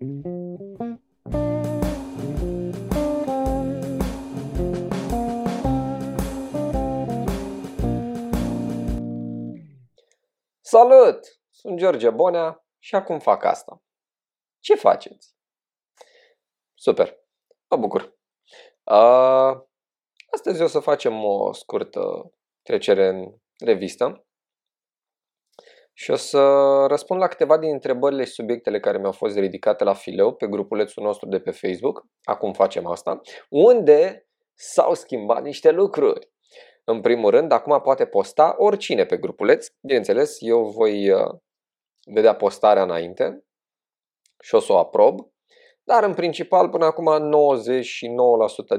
Salut! Sunt George Bonea și acum fac asta. Ce faceți? Super! Mă bucur! Uh, astăzi o să facem o scurtă trecere în revistă și o să răspund la câteva din întrebările și subiectele care mi-au fost ridicate la fileu pe grupulețul nostru de pe Facebook. Acum facem asta. Unde s-au schimbat niște lucruri. În primul rând, acum poate posta oricine pe grupuleț. Bineînțeles, eu voi uh, vedea postarea înainte și o să o aprob. Dar în principal, până acum,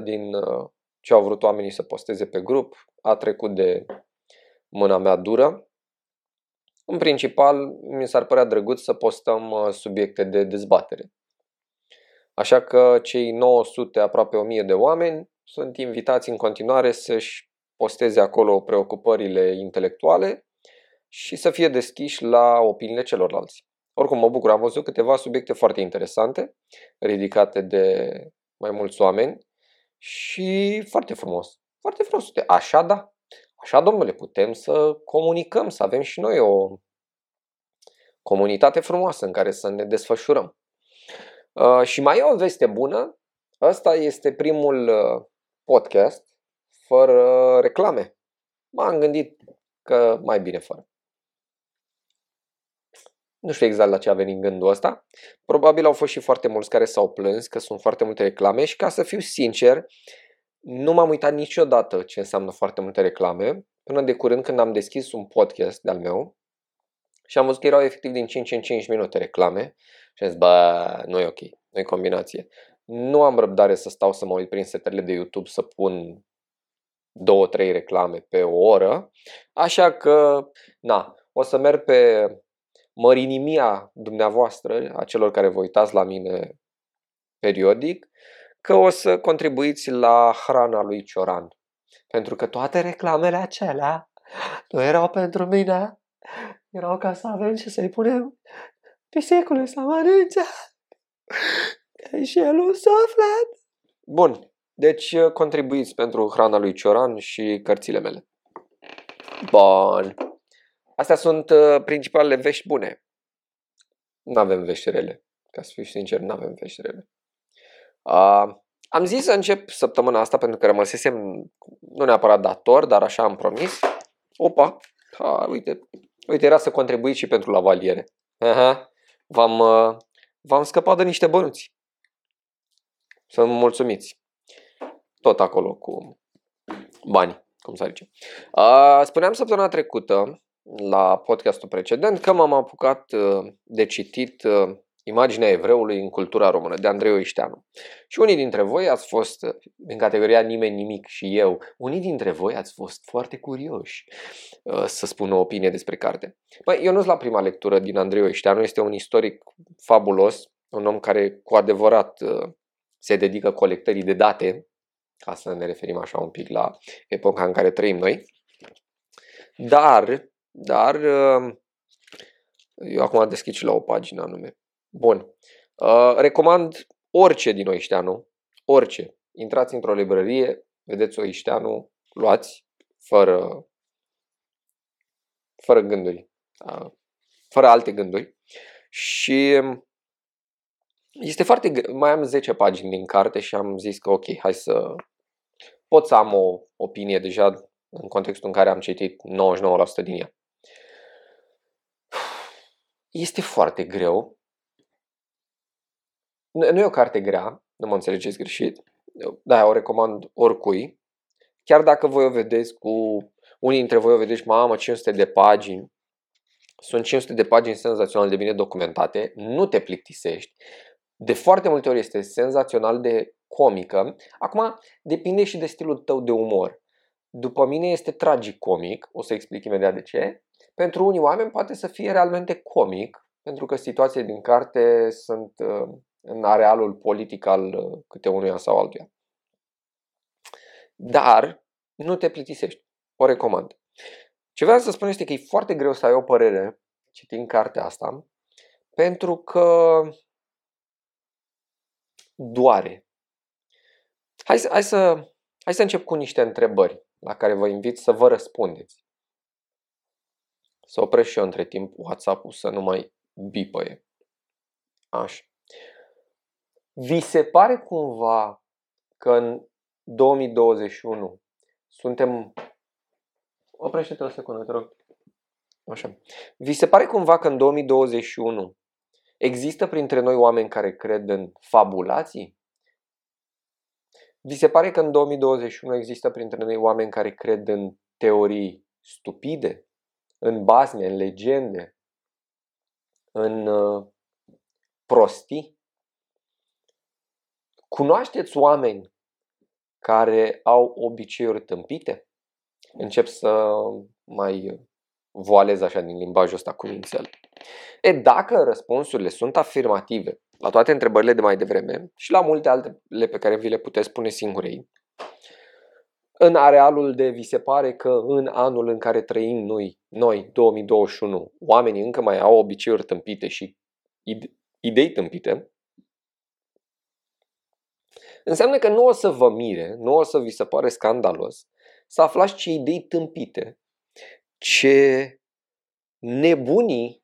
99% din uh, ce au vrut oamenii să posteze pe grup a trecut de mâna mea dură. În principal, mi s-ar părea drăguț să postăm uh, subiecte de dezbatere. Așa că cei 900, aproape 1000 de oameni sunt invitați în continuare să-și posteze acolo preocupările intelectuale și să fie deschiși la opiniile celorlalți. Oricum, mă bucur, am văzut câteva subiecte foarte interesante, ridicate de mai mulți oameni și foarte frumos. Foarte frumos. Așa, da. Așa, domnule, putem să comunicăm, să avem și noi o comunitate frumoasă în care să ne desfășurăm. Uh, și mai e o veste bună. Ăsta este primul uh, podcast fără reclame. M-am gândit că mai bine fără. Nu știu exact la ce a venit gândul ăsta. Probabil au fost și foarte mulți care s-au plâns că sunt foarte multe reclame și ca să fiu sincer, nu m-am uitat niciodată ce înseamnă foarte multe reclame, până de curând când am deschis un podcast de-al meu și am văzut că erau efectiv din 5 în 5 minute reclame și am zis, bă, nu e ok, nu e combinație. Nu am răbdare să stau să mă uit prin setările de YouTube să pun două, trei reclame pe o oră, așa că, na, o să merg pe mărinimia dumneavoastră, a celor care vă uitați la mine periodic, că o să contribuiți la hrana lui Cioran. Pentru că toate reclamele acelea nu erau pentru mine, erau ca să avem ce să-i punem pisicului să mănânce. Că și el un suflet. Bun, deci contribuiți pentru hrana lui Cioran și cărțile mele. Bun. Astea sunt uh, principalele vești bune. Nu avem vești rele. Ca să fiu sincer, nu avem vești rele. Uh, am zis să încep săptămâna asta pentru că rămăsesem, nu neapărat dator, dar așa am promis. Opa, ha, uite, uite, era să contribuiți și pentru lavaliere. Aha, v-am, uh, v-am scăpat de niște bănuți. Să mă mulțumiți. Tot acolo cu bani, cum să zice. Uh, spuneam săptămâna trecută la podcastul precedent că m-am apucat uh, de citit uh, Imaginea evreului în cultura română, de Andrei Oișteanu. Și unii dintre voi ați fost, în categoria nimeni nimic și eu, unii dintre voi ați fost foarte curioși uh, să spun o opinie despre carte. Băi, eu nu sunt la prima lectură din Andrei Oișteanu, este un istoric fabulos, un om care cu adevărat se dedică colectării de date, ca să ne referim așa un pic la epoca în care trăim noi. Dar dar uh, eu acum deschid și la o pagină anume. Bun. Uh, recomand orice din Oișteanu, orice. Intrați într-o librărie, vedeți Oișteanu, luați, fără, fără gânduri, uh, fără alte gânduri. Și este foarte... Mai am 10 pagini din carte și am zis că ok, hai să... Pot să am o opinie deja în contextul în care am citit 99% din ea. Este foarte greu. Nu e o carte grea, nu mă înțelegeți greșit. Da, o recomand oricui. Chiar dacă voi o vedeți cu... Unii dintre voi o vedeți, mamă, 500 de pagini. Sunt 500 de pagini senzațional de bine documentate. Nu te plictisești. De foarte multe ori este senzațional de comică. Acum, depinde și de stilul tău de umor. După mine este tragic comic, o să explic imediat de ce. Pentru unii oameni poate să fie realmente comic, pentru că situațiile din carte sunt uh, în arealul politic al uh, câte unuia sau altuia. Dar nu te plictisești. O recomand. Ce vreau să spun este că e foarte greu să ai o părere citind cartea asta, pentru că doare. Hai să, hai, să, hai să încep cu niște întrebări la care vă invit să vă răspundeți. Să opresc și eu între timp WhatsApp-ul să nu mai bipăie. Așa. Vi se pare cumva că în 2021 suntem... Oprește-te o secundă, te rog. Așa. Vi se pare cumva că în 2021 există printre noi oameni care cred în fabulații? Vi se pare că în 2021 există printre noi oameni care cred în teorii stupide, în basme, în legende, în uh, prostii? Cunoașteți oameni care au obiceiuri tâmpite? Încep să mai voalez așa din limbajul ăsta cuvințel. E, dacă răspunsurile sunt afirmative la toate întrebările de mai devreme și la multe altele pe care vi le puteți spune singurei, în arealul de vi se pare că în anul în care trăim noi, noi 2021, oamenii încă mai au obiceiuri tâmpite și idei tâmpite, înseamnă că nu o să vă mire, nu o să vi se pare scandalos să aflați ce idei tâmpite, ce nebunii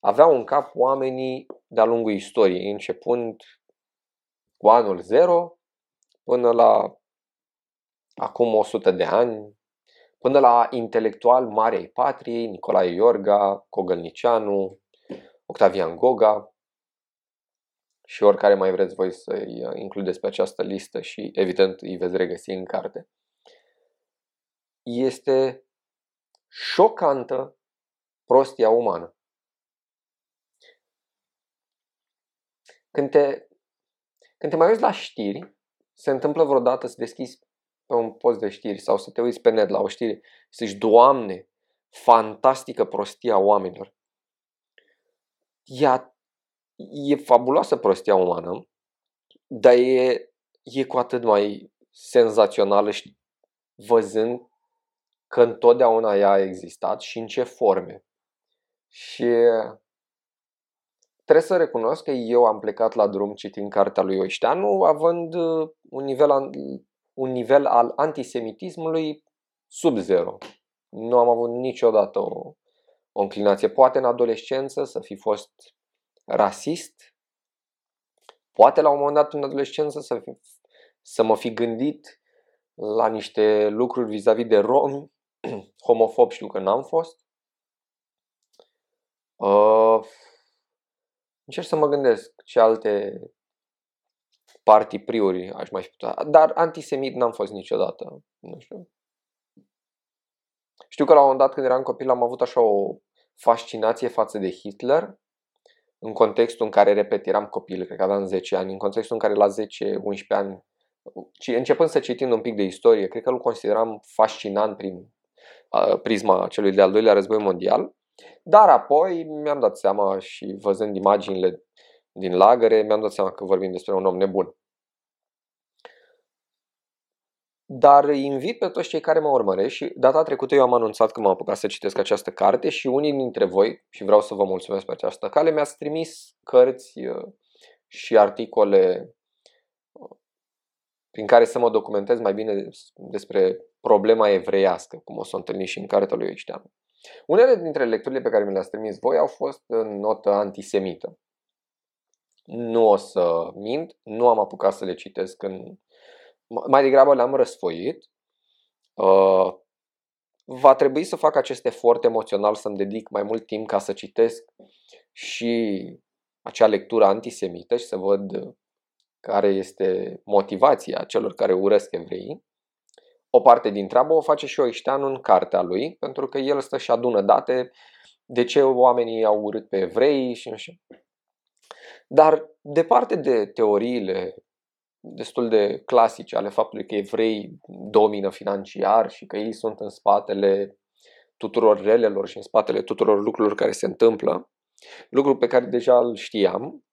aveau în cap oamenii de-a lungul istoriei, începând cu anul 0 până la acum 100 de ani, până la intelectual Marei Patriei, Nicolae Iorga, Cogălnicianu, Octavian Goga și oricare mai vreți voi să-i uh, includeți pe această listă și evident îi veți regăsi în carte. Este șocantă prostia umană. Când te, când te mai uiți la știri, se întâmplă vreodată să deschizi pe un post de știri sau să te uiți pe net la o știre și să zici, Doamne, fantastică prostia oamenilor. Ea, e fabuloasă prostia umană, dar e, e cu atât mai senzațională și văzând că întotdeauna ea a existat și în ce forme. Și trebuie să recunosc că eu am plecat la drum citind cartea lui Oișteanu, având uh, un nivel, un nivel al antisemitismului sub zero. Nu am avut niciodată o, o înclinație. Poate în adolescență să fi fost rasist, poate la un moment dat în adolescență să, fi, să mă fi gândit la niște lucruri vis-a-vis de romi, homofob știu că n-am fost. Uh, încerc să mă gândesc ce alte partii priori aș mai fi putea. Dar antisemit n-am fost niciodată. Nu știu. Știu că la un moment dat când eram copil am avut așa o fascinație față de Hitler în contextul în care, repet, eram copil, cred că aveam 10 ani, în contextul în care la 10-11 ani, începând să citim un pic de istorie, cred că îl consideram fascinant prin prisma celui de-al doilea război mondial, dar apoi mi-am dat seama și văzând imaginile din lagăre, mi-am dat seama că vorbim despre un om nebun. Dar îi invit pe toți cei care mă urmăresc și data trecută eu am anunțat că m-am apucat să citesc această carte și unii dintre voi, și vreau să vă mulțumesc pe această cale, mi-ați trimis cărți uh, și articole uh, prin care să mă documentez mai bine despre problema evreiască, cum o să o întâlni și în cartea lui Eixteanu. Unele dintre lecturile pe care mi le-ați trimis voi au fost în notă antisemită. Nu o să mint, nu am apucat să le citesc în mai degrabă le-am răsfoit. Uh, va trebui să fac acest efort emoțional să-mi dedic mai mult timp ca să citesc și acea lectură antisemită și să văd care este motivația celor care urăsc evrei. O parte din treabă o face și Oișteanu în cartea lui, pentru că el stă și adună date de ce oamenii au urât pe evrei și așa. Dar departe de teoriile destul de clasice ale faptului că evrei domină financiar și că ei sunt în spatele tuturor relelor și în spatele tuturor lucrurilor care se întâmplă, lucru pe care deja îl știam,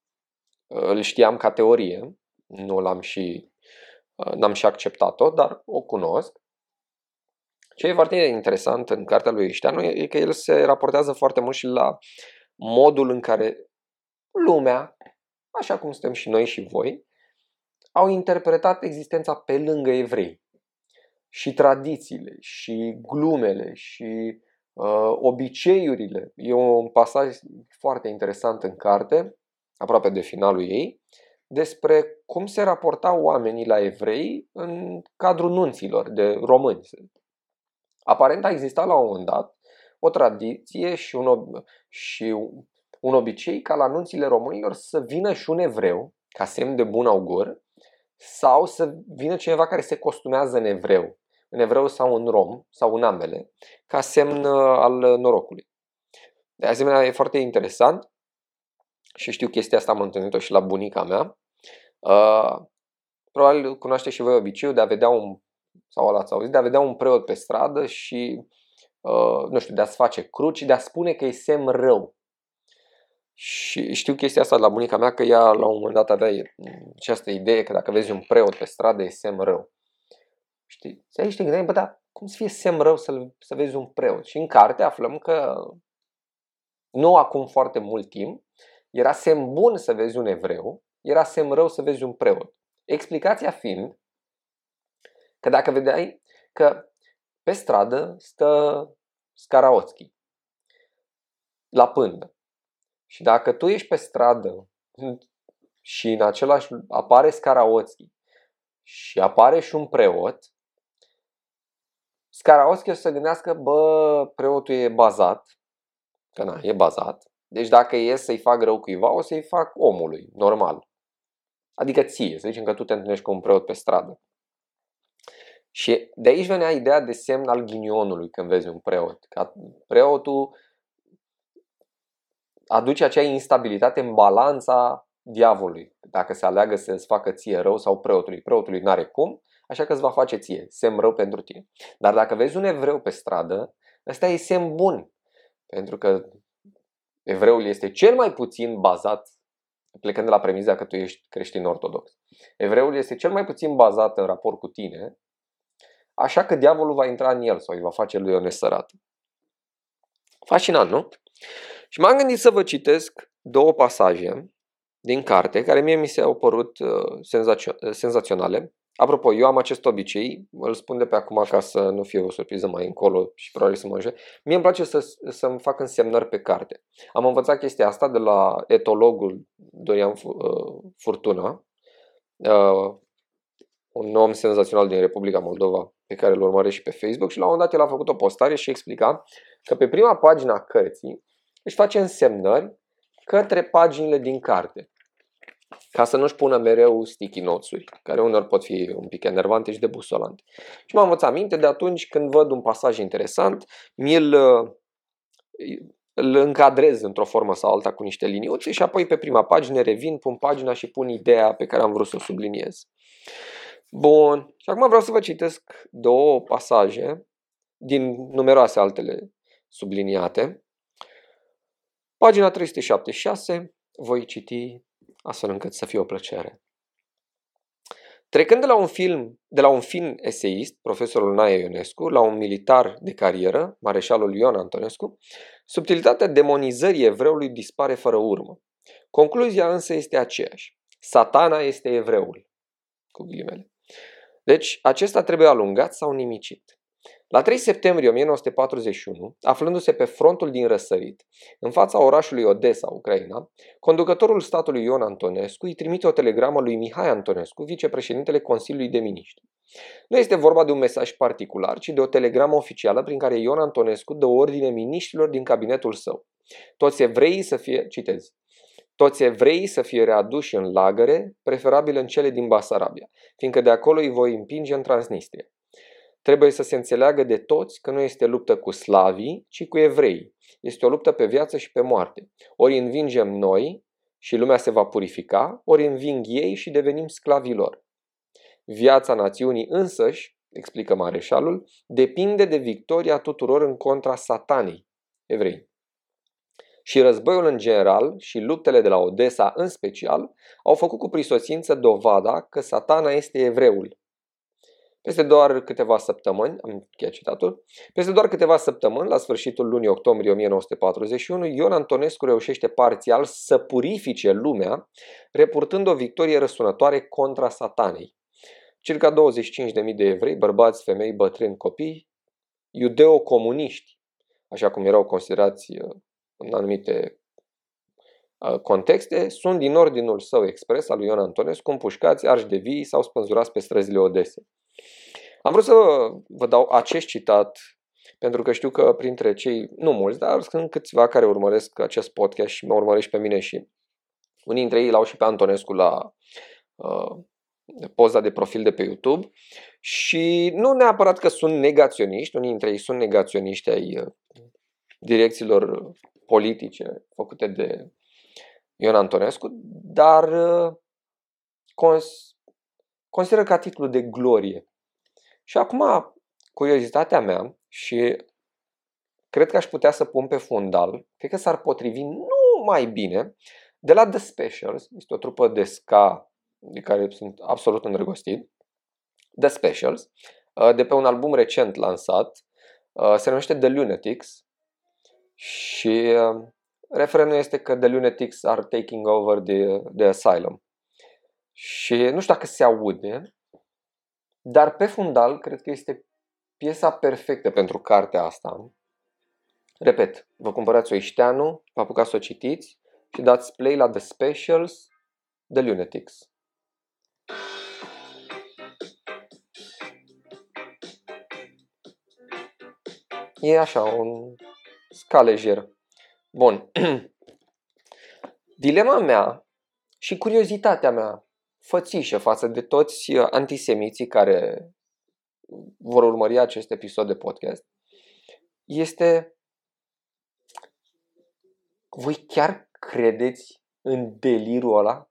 îl știam ca teorie, nu l-am și, n-am și acceptat-o, dar o cunosc. Ce e foarte interesant în cartea lui Ișteanu e că el se raportează foarte mult și la modul în care lumea, așa cum suntem și noi și voi, au interpretat existența pe lângă evrei. Și tradițiile, și glumele, și uh, obiceiurile. E un pasaj foarte interesant în carte, aproape de finalul ei, despre cum se raportau oamenii la evrei în cadrul nunților de români. Aparent a existat la un moment dat o tradiție și un, ob- și un obicei ca la nunțile românilor să vină și un evreu, ca semn de bun augur, sau să vină cineva care se costumează în evreu, în evreu sau în rom, sau în ambele, ca semn uh, al norocului. De asemenea, e foarte interesant și știu chestia asta am întâlnit-o și la bunica mea. Uh, probabil cunoaște și voi obiceiul de a vedea un, sau l-ați auzit, de a vedea un preot pe stradă și, uh, nu știu, de a-ți face cruci, de a spune că e semn rău. Și știu chestia asta de la bunica mea că ea la un moment dat avea această idee că dacă vezi un preot pe stradă e semn rău. Știi? Și aici te gândeai, bă, dar cum să fie semn rău să, să vezi un preot? Și în carte aflăm că nu acum foarte mult timp, era semn bun să vezi un evreu, era semn rău să vezi un preot. Explicația fiind că dacă vedeai că pe stradă stă Scaraotski la pândă și dacă tu ești pe stradă și în același apare Scaraotski și apare și un preot, Scaraotski o să gândească, bă, preotul e bazat, că na, e bazat, deci dacă e să-i fac rău cuiva, o să-i fac omului, normal. Adică ție, să zicem că tu te întâlnești cu un preot pe stradă. Și de aici venea ideea de semn al ghinionului când vezi un preot. Ca preotul aduce acea instabilitate în balanța diavolului. Dacă se aleagă să îți facă ție rău sau preotului. Preotului n-are cum, așa că îți va face ție, semn rău pentru tine. Dar dacă vezi un evreu pe stradă, ăsta e semn bun. Pentru că evreul este cel mai puțin bazat, plecând de la premiza că tu ești creștin ortodox. Evreul este cel mai puțin bazat în raport cu tine, așa că diavolul va intra în el sau îi va face lui o nesărată. Fascinant, nu? Și m-am gândit să vă citesc două pasaje din carte care mie mi s-au părut uh, senzaționale. Apropo, eu am acest obicei, îl spun de pe acum ca să nu fie o surpriză mai încolo și probabil să mă ajute. Mie îmi place să, să-mi fac însemnări pe carte. Am învățat chestia asta de la etologul Dorian uh, Furtuna, uh, un om senzațional din Republica Moldova pe care îl urmăresc și pe Facebook și la un moment dat el a făcut o postare și explica că pe prima pagina a cărții își face însemnări către paginile din carte ca să nu-și pună mereu sticky notes-uri, care uneori pot fi un pic enervante și debusolante. Și m-am învățat minte de atunci când văd un pasaj interesant, mi-l îl încadrez într-o formă sau alta cu niște liniuțe și apoi pe prima pagină revin, pun pagina și pun ideea pe care am vrut să o subliniez. Bun, și acum vreau să vă citesc două pasaje din numeroase altele subliniate. Pagina 376, voi citi astfel încât să fie o plăcere. Trecând de la un film, de la un film eseist, profesorul Nae Ionescu, la un militar de carieră, mareșalul Ion Antonescu, subtilitatea demonizării evreului dispare fără urmă. Concluzia însă este aceeași. Satana este evreul. Cu ghilimele. Deci, acesta trebuie alungat sau nimicit. La 3 septembrie 1941, aflându-se pe frontul din răsărit, în fața orașului Odessa, Ucraina, conducătorul statului Ion Antonescu îi trimite o telegramă lui Mihai Antonescu, vicepreședintele Consiliului de Miniștri. Nu este vorba de un mesaj particular, ci de o telegramă oficială prin care Ion Antonescu dă ordine miniștrilor din cabinetul său. Toți evreii să fie, citez, toți evreii să fie readuși în lagăre, preferabil în cele din Basarabia, fiindcă de acolo îi voi împinge în Transnistria. Trebuie să se înțeleagă de toți că nu este luptă cu slavii, ci cu evrei. Este o luptă pe viață și pe moarte. Ori învingem noi și lumea se va purifica, ori înving ei și devenim sclavii lor. Viața națiunii însăși, explică mareșalul, depinde de victoria tuturor în contra satanei, evrei. Și războiul în general și luptele de la Odessa în special au făcut cu prisosință dovada că satana este evreul, Peste doar câteva săptămâni, am încheiat citatul, peste doar câteva săptămâni, la sfârșitul lunii octombrie 1941, Ion Antonescu reușește parțial să purifice lumea, reportând o victorie răsunătoare contra satanei. Circa 25.000 de evrei, bărbați, femei, bătrâni, copii, iudeo-comuniști, așa cum erau considerați uh, în anumite uh, contexte, sunt din ordinul său expres al lui Ion Antonescu împușcați, arși de vii sau spânzurați pe străzile Odese. Am vrut să vă dau acest citat pentru că știu că printre cei, nu mulți, dar sunt câțiva care urmăresc acest podcast și mă urmăresc și pe mine și unii dintre ei l-au și pe Antonescu la uh, poza de profil de pe YouTube și nu neapărat că sunt negaționiști, unii dintre ei sunt negaționiști ai uh, direcțiilor politice făcute de Ion Antonescu, dar uh, cons- consideră ca titlu de glorie. Și acum, curiozitatea mea și cred că aș putea să pun pe fundal, cred că s-ar potrivi nu mai bine de la The Specials, este o trupă de ska de care sunt absolut îndrăgostit, The Specials, uh, de pe un album recent lansat, uh, se numește The Lunatics și uh, referenul este că The Lunatics are taking over the, the asylum. Și nu știu dacă se aude, dar pe fundal cred că este piesa perfectă pentru cartea asta. Repet, vă cumpărați o Ișteanu, vă apucați să o citiți și dați play la The Specials, The Lunatics. E așa, un sca lejer. Bun. Dilema mea și curiozitatea mea fățișă față de toți antisemiții care vor urmări acest episod de podcast este voi chiar credeți în delirul ăla?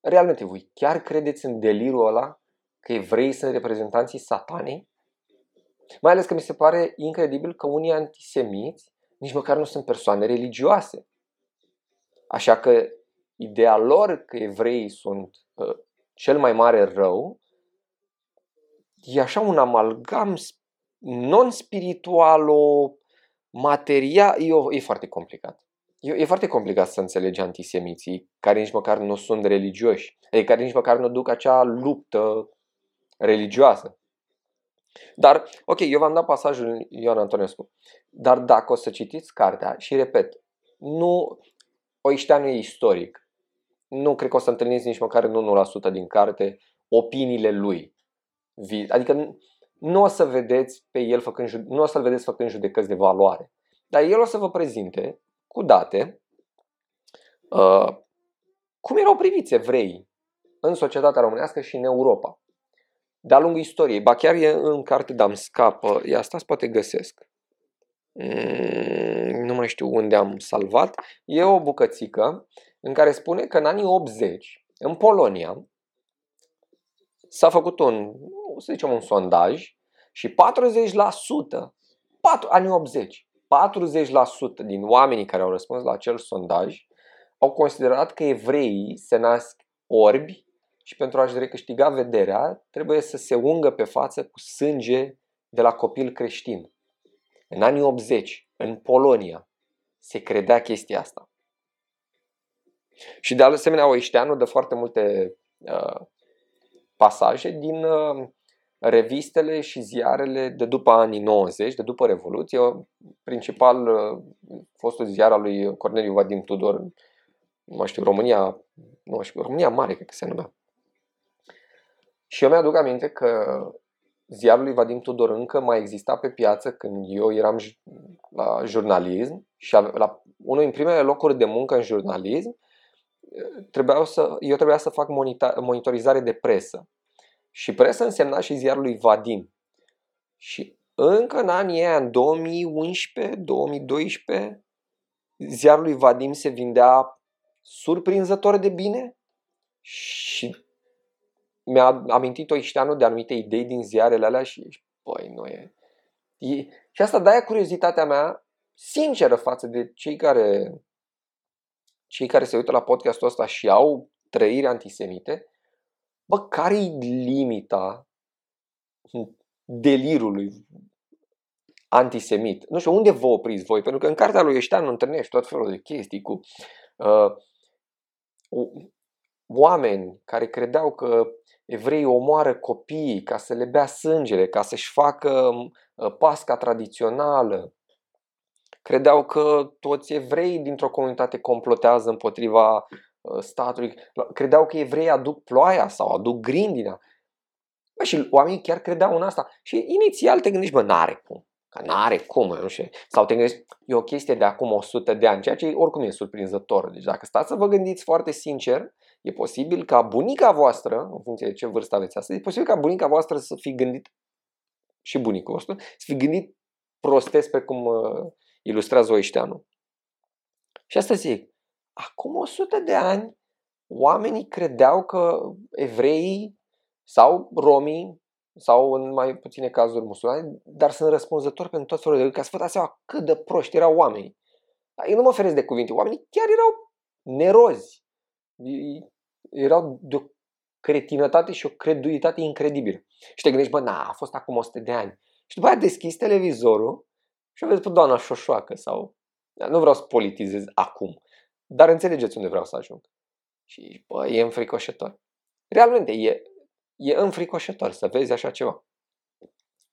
Realmente, voi chiar credeți în delirul ăla că evrei sunt reprezentanții satanei? Mai ales că mi se pare incredibil că unii antisemiți nici măcar nu sunt persoane religioase. Așa că ideea lor că evreii sunt uh, cel mai mare rău e așa un amalgam non-spiritual, o materia, e, o, e foarte complicat. E, e foarte complicat să înțelegi antisemiții care nici măcar nu sunt religioși, adică care nici măcar nu duc acea luptă religioasă. Dar, ok, eu v-am dat pasajul Ioan Antonescu, dar dacă o să citiți cartea, și repet, nu, Oișteanu e istoric, nu cred că o să întâlniți nici măcar în 1% din carte opiniile lui. Adică nu o să vedeți pe el făcând, nu o să-l vedeți făcând judecăți de valoare. Dar el o să vă prezinte cu date uh, cum erau priviți evrei în societatea românească și în Europa. De-a lungul istoriei. Ba chiar e în carte, dar îmi scapă. Ia asta poate găsesc. Mm, nu mai știu unde am salvat. E o bucățică în care spune că în anii 80, în Polonia, s-a făcut un, să zicem, un sondaj și 40%, 4, anii 80, 40% din oamenii care au răspuns la acel sondaj au considerat că evreii se nasc orbi și pentru a-și recâștiga vederea trebuie să se ungă pe față cu sânge de la copil creștin. În anii 80, în Polonia, se credea chestia asta. Și de asemenea, Oișteanu dă foarte multe uh, pasaje din uh, revistele și ziarele de după anii 90, de după Revoluție, principal uh, fostul ziar al lui Corneliu Vadim Tudor, nu mai știu, România, nu mai știu, România Mare, cred că se numea. Și eu mi-aduc aminte că ziarul lui Vadim Tudor încă mai exista pe piață când eu eram la jurnalism și la unul din primele locuri de muncă în jurnalism trebuiau să, eu trebuia să fac monitorizare de presă. Și presă însemna și ziarul lui Vadim. Și încă în anii aia, în 2011, 2012, ziarul lui Vadim se vindea surprinzător de bine și mi-a amintit Oișteanu de anumite idei din ziarele alea și, băi, nu e... e... Și asta de-aia curiozitatea mea sinceră față de cei care cei care se uită la podcastul ăsta și au trăiri antisemite, bă, care-i limita delirului antisemit. Nu știu, unde vă opriți voi? Pentru că în cartea lui Eștean întâlnești tot felul de chestii cu uh, oameni care credeau că evreii omoară copiii ca să le bea sângele, ca să-și facă uh, pasca tradițională. Credeau că toți evrei dintr-o comunitate complotează împotriva uh, statului. Credeau că evreii aduc ploaia sau aduc grindina. Bă, și oamenii chiar credeau în asta. Și inițial te gândești, bă, n-are cum. Că n-are cum, nu știu. Sau te gândești, e o chestie de acum 100 de ani, ceea ce oricum e surprinzător. Deci dacă stați să vă gândiți foarte sincer, e posibil ca bunica voastră, în funcție de ce vârstă aveți astăzi, e posibil ca bunica voastră să fi gândit și bunicul vostru, să fi gândit prostesc pe cum uh, ilustrează Oișteanu. Și asta zic, acum 100 de ani oamenii credeau că evreii sau romii sau în mai puține cazuri musulmane, dar sunt răspunzători pentru tot felul de ca să vă dați seama cât de proști erau oamenii. Eu nu mă oferesc de cuvinte, oamenii chiar erau nerozi. Erau de o cretinătate și o creduitate incredibilă. Și te gândești, bă, na, a fost acum 100 de ani. Și după aia deschizi televizorul și o vezi pe doamna Șoșoacă sau... Nu vreau să politizez acum, dar înțelegeți unde vreau să ajung. Și, bă, e înfricoșător. Realmente, e, e înfricoșător să vezi așa ceva.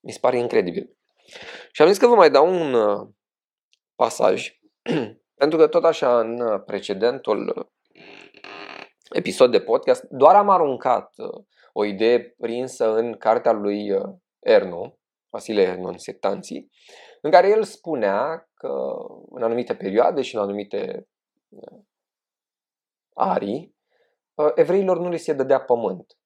Mi se pare incredibil. Și am zis că vă mai dau un uh, pasaj, pentru că tot așa în uh, precedentul uh, episod de podcast, doar am aruncat o idee prinsă în cartea lui Erno, Vasile Erno în sectanții, în care el spunea că în anumite perioade și în anumite arii, evreilor nu li se dădea pământ.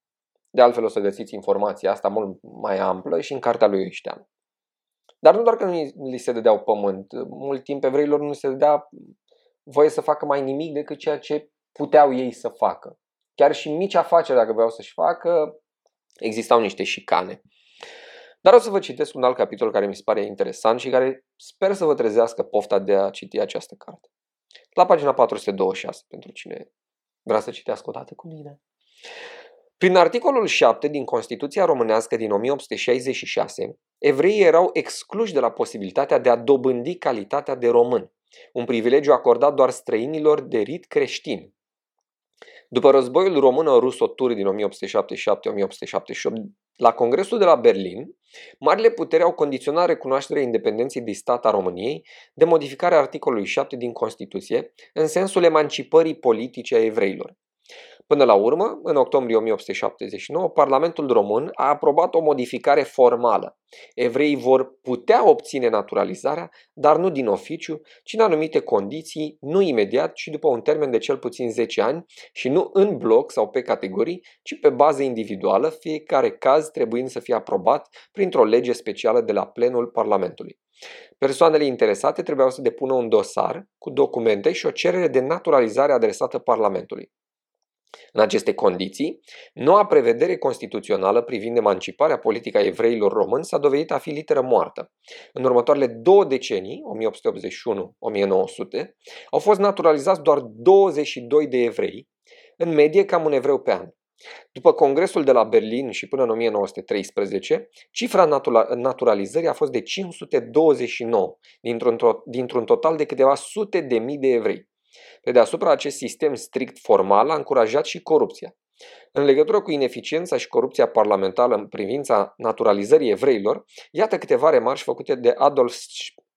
De altfel o să găsiți informația asta mult mai amplă și în cartea lui Ioiștean. Dar nu doar că nu li se dădeau pământ, mult timp evreilor nu se dădea voie să facă mai nimic decât ceea ce puteau ei să facă. Chiar și mici afaceri, dacă vreau să-și facă, existau niște șicane. Dar o să vă citesc un alt capitol care mi se pare interesant și care sper să vă trezească pofta de a citi această carte. La pagina 426, pentru cine vrea să citească o dată cu mine. Prin articolul 7 din Constituția românească din 1866, evreii erau excluși de la posibilitatea de a dobândi calitatea de român, un privilegiu acordat doar străinilor de rit creștin. După războiul român-ruso-tur din 1877-1878, la Congresul de la Berlin, marile puteri au condiționat recunoașterea independenței de stat a României de modificarea articolului 7 din Constituție în sensul emancipării politice a evreilor. Până la urmă, în octombrie 1879, Parlamentul Român a aprobat o modificare formală. Evreii vor putea obține naturalizarea, dar nu din oficiu, ci în anumite condiții, nu imediat, ci după un termen de cel puțin 10 ani și nu în bloc sau pe categorii, ci pe bază individuală, fiecare caz trebuind să fie aprobat printr-o lege specială de la plenul Parlamentului. Persoanele interesate trebuiau să depună un dosar cu documente și o cerere de naturalizare adresată Parlamentului. În aceste condiții, noua prevedere constituțională privind emanciparea politică a evreilor români s-a dovedit a fi literă moartă. În următoarele două decenii, 1881-1900, au fost naturalizați doar 22 de evrei, în medie cam un evreu pe an. După congresul de la Berlin și până în 1913, cifra naturalizării a fost de 529, dintr-un, dintr-un total de câteva sute de mii de evrei. Pe deasupra, acest sistem strict formal a încurajat și corupția. În legătură cu ineficiența și corupția parlamentară în privința naturalizării evreilor, iată câteva remarci făcute de Adolf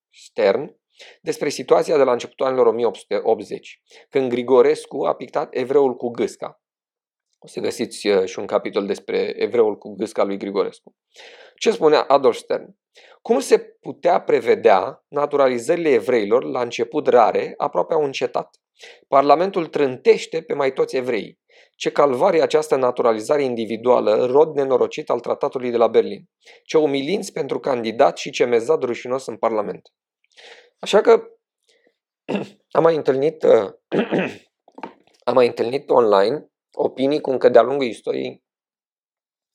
Stern despre situația de la începutul anilor 1880, când Grigorescu a pictat evreul cu gâsca. O să găsiți uh, și un capitol despre evreul cu gâsca lui Grigorescu. Ce spunea Adolf Stern? Cum se putea prevedea naturalizările evreilor la început rare, aproape au încetat? Parlamentul trântește pe mai toți evrei. Ce calvarie această naturalizare individuală, rod nenorocit al tratatului de la Berlin. Ce umilinți pentru candidat și ce mezat rușinos în Parlament. Așa că am mai întâlnit, am mai întâlnit online opinii cum că de-a lungul istoriei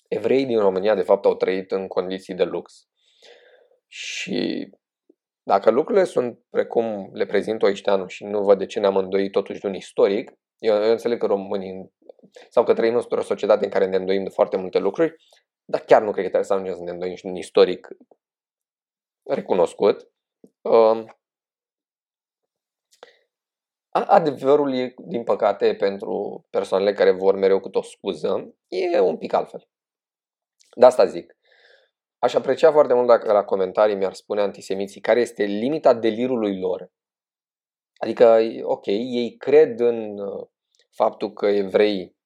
evreii din România de fapt au trăit în condiții de lux. Și dacă lucrurile sunt precum le prezintă Oișteanu și nu văd de ce ne-am îndoit totuși de un istoric, eu, eu înțeleg că românii sau că trăim într-o societate în care ne îndoim de foarte multe lucruri, dar chiar nu cred că trebuie să ajungem să ne doi un istoric recunoscut. Uh, adevărul e, din păcate, pentru persoanele care vor mereu cu o scuză, e un pic altfel. De asta zic. Aș aprecia foarte mult dacă la comentarii mi-ar spune antisemiții care este limita delirului lor. Adică, ok, ei cred în uh, faptul că evrei,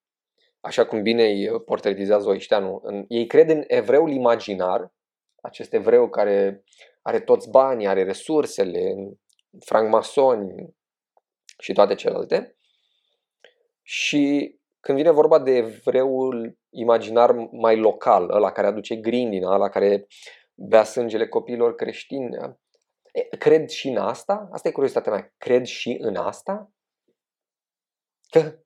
așa cum bine îi portretizează Oișteanu, în, ei cred în evreul imaginar, acest evreu care are toți banii, are resursele, francmasoni și toate celelalte. Și când vine vorba de evreul imaginar mai local, ăla care aduce grindina, ăla care bea sângele copiilor creștini, cred și în asta? Asta e curiozitatea mea. Cred și în asta? Că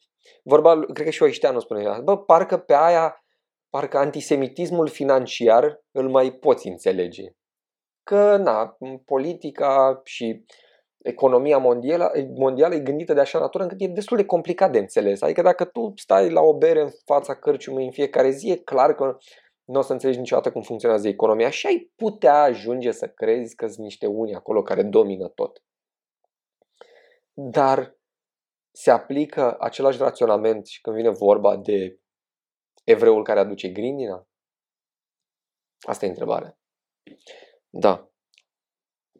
vorba, cred că și Oișteanu spune, bă, parcă pe aia, parcă antisemitismul financiar îl mai poți înțelege. Că, na, politica și economia mondială, mondială e gândită de așa natură încât e destul de complicat de înțeles. Adică dacă tu stai la o bere în fața cărciumului în fiecare zi, e clar că nu o să înțelegi niciodată cum funcționează economia și ai putea ajunge să crezi că sunt niște unii acolo care domină tot. Dar se aplică același raționament și când vine vorba de evreul care aduce grindina? Asta e întrebarea. Da.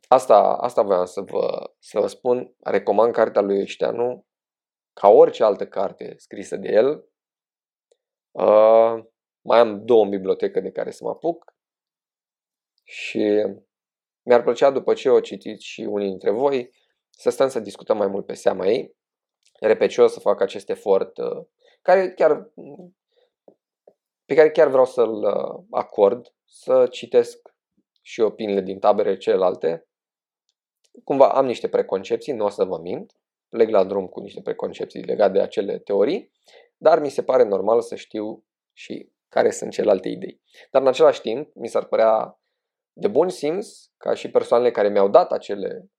Asta, asta voiam să vă, să vă spun. Recomand cartea lui Eșteanu ca orice altă carte scrisă de el. Uh, mai am două în bibliotecă de care să mă apuc și mi-ar plăcea după ce o citiți și unii dintre voi să stăm să discutăm mai mult pe seama ei. Repet, și eu să fac acest efort uh, care chiar, pe care chiar vreau să-l uh, acord, să citesc și opiniile din tabere celelalte. Cumva am niște preconcepții, nu o să vă mint, leg la drum cu niște preconcepții legate de acele teorii, dar mi se pare normal să știu și care sunt celelalte idei. Dar în același timp, mi s-ar părea de bun simț ca și persoanele care mi-au dat acele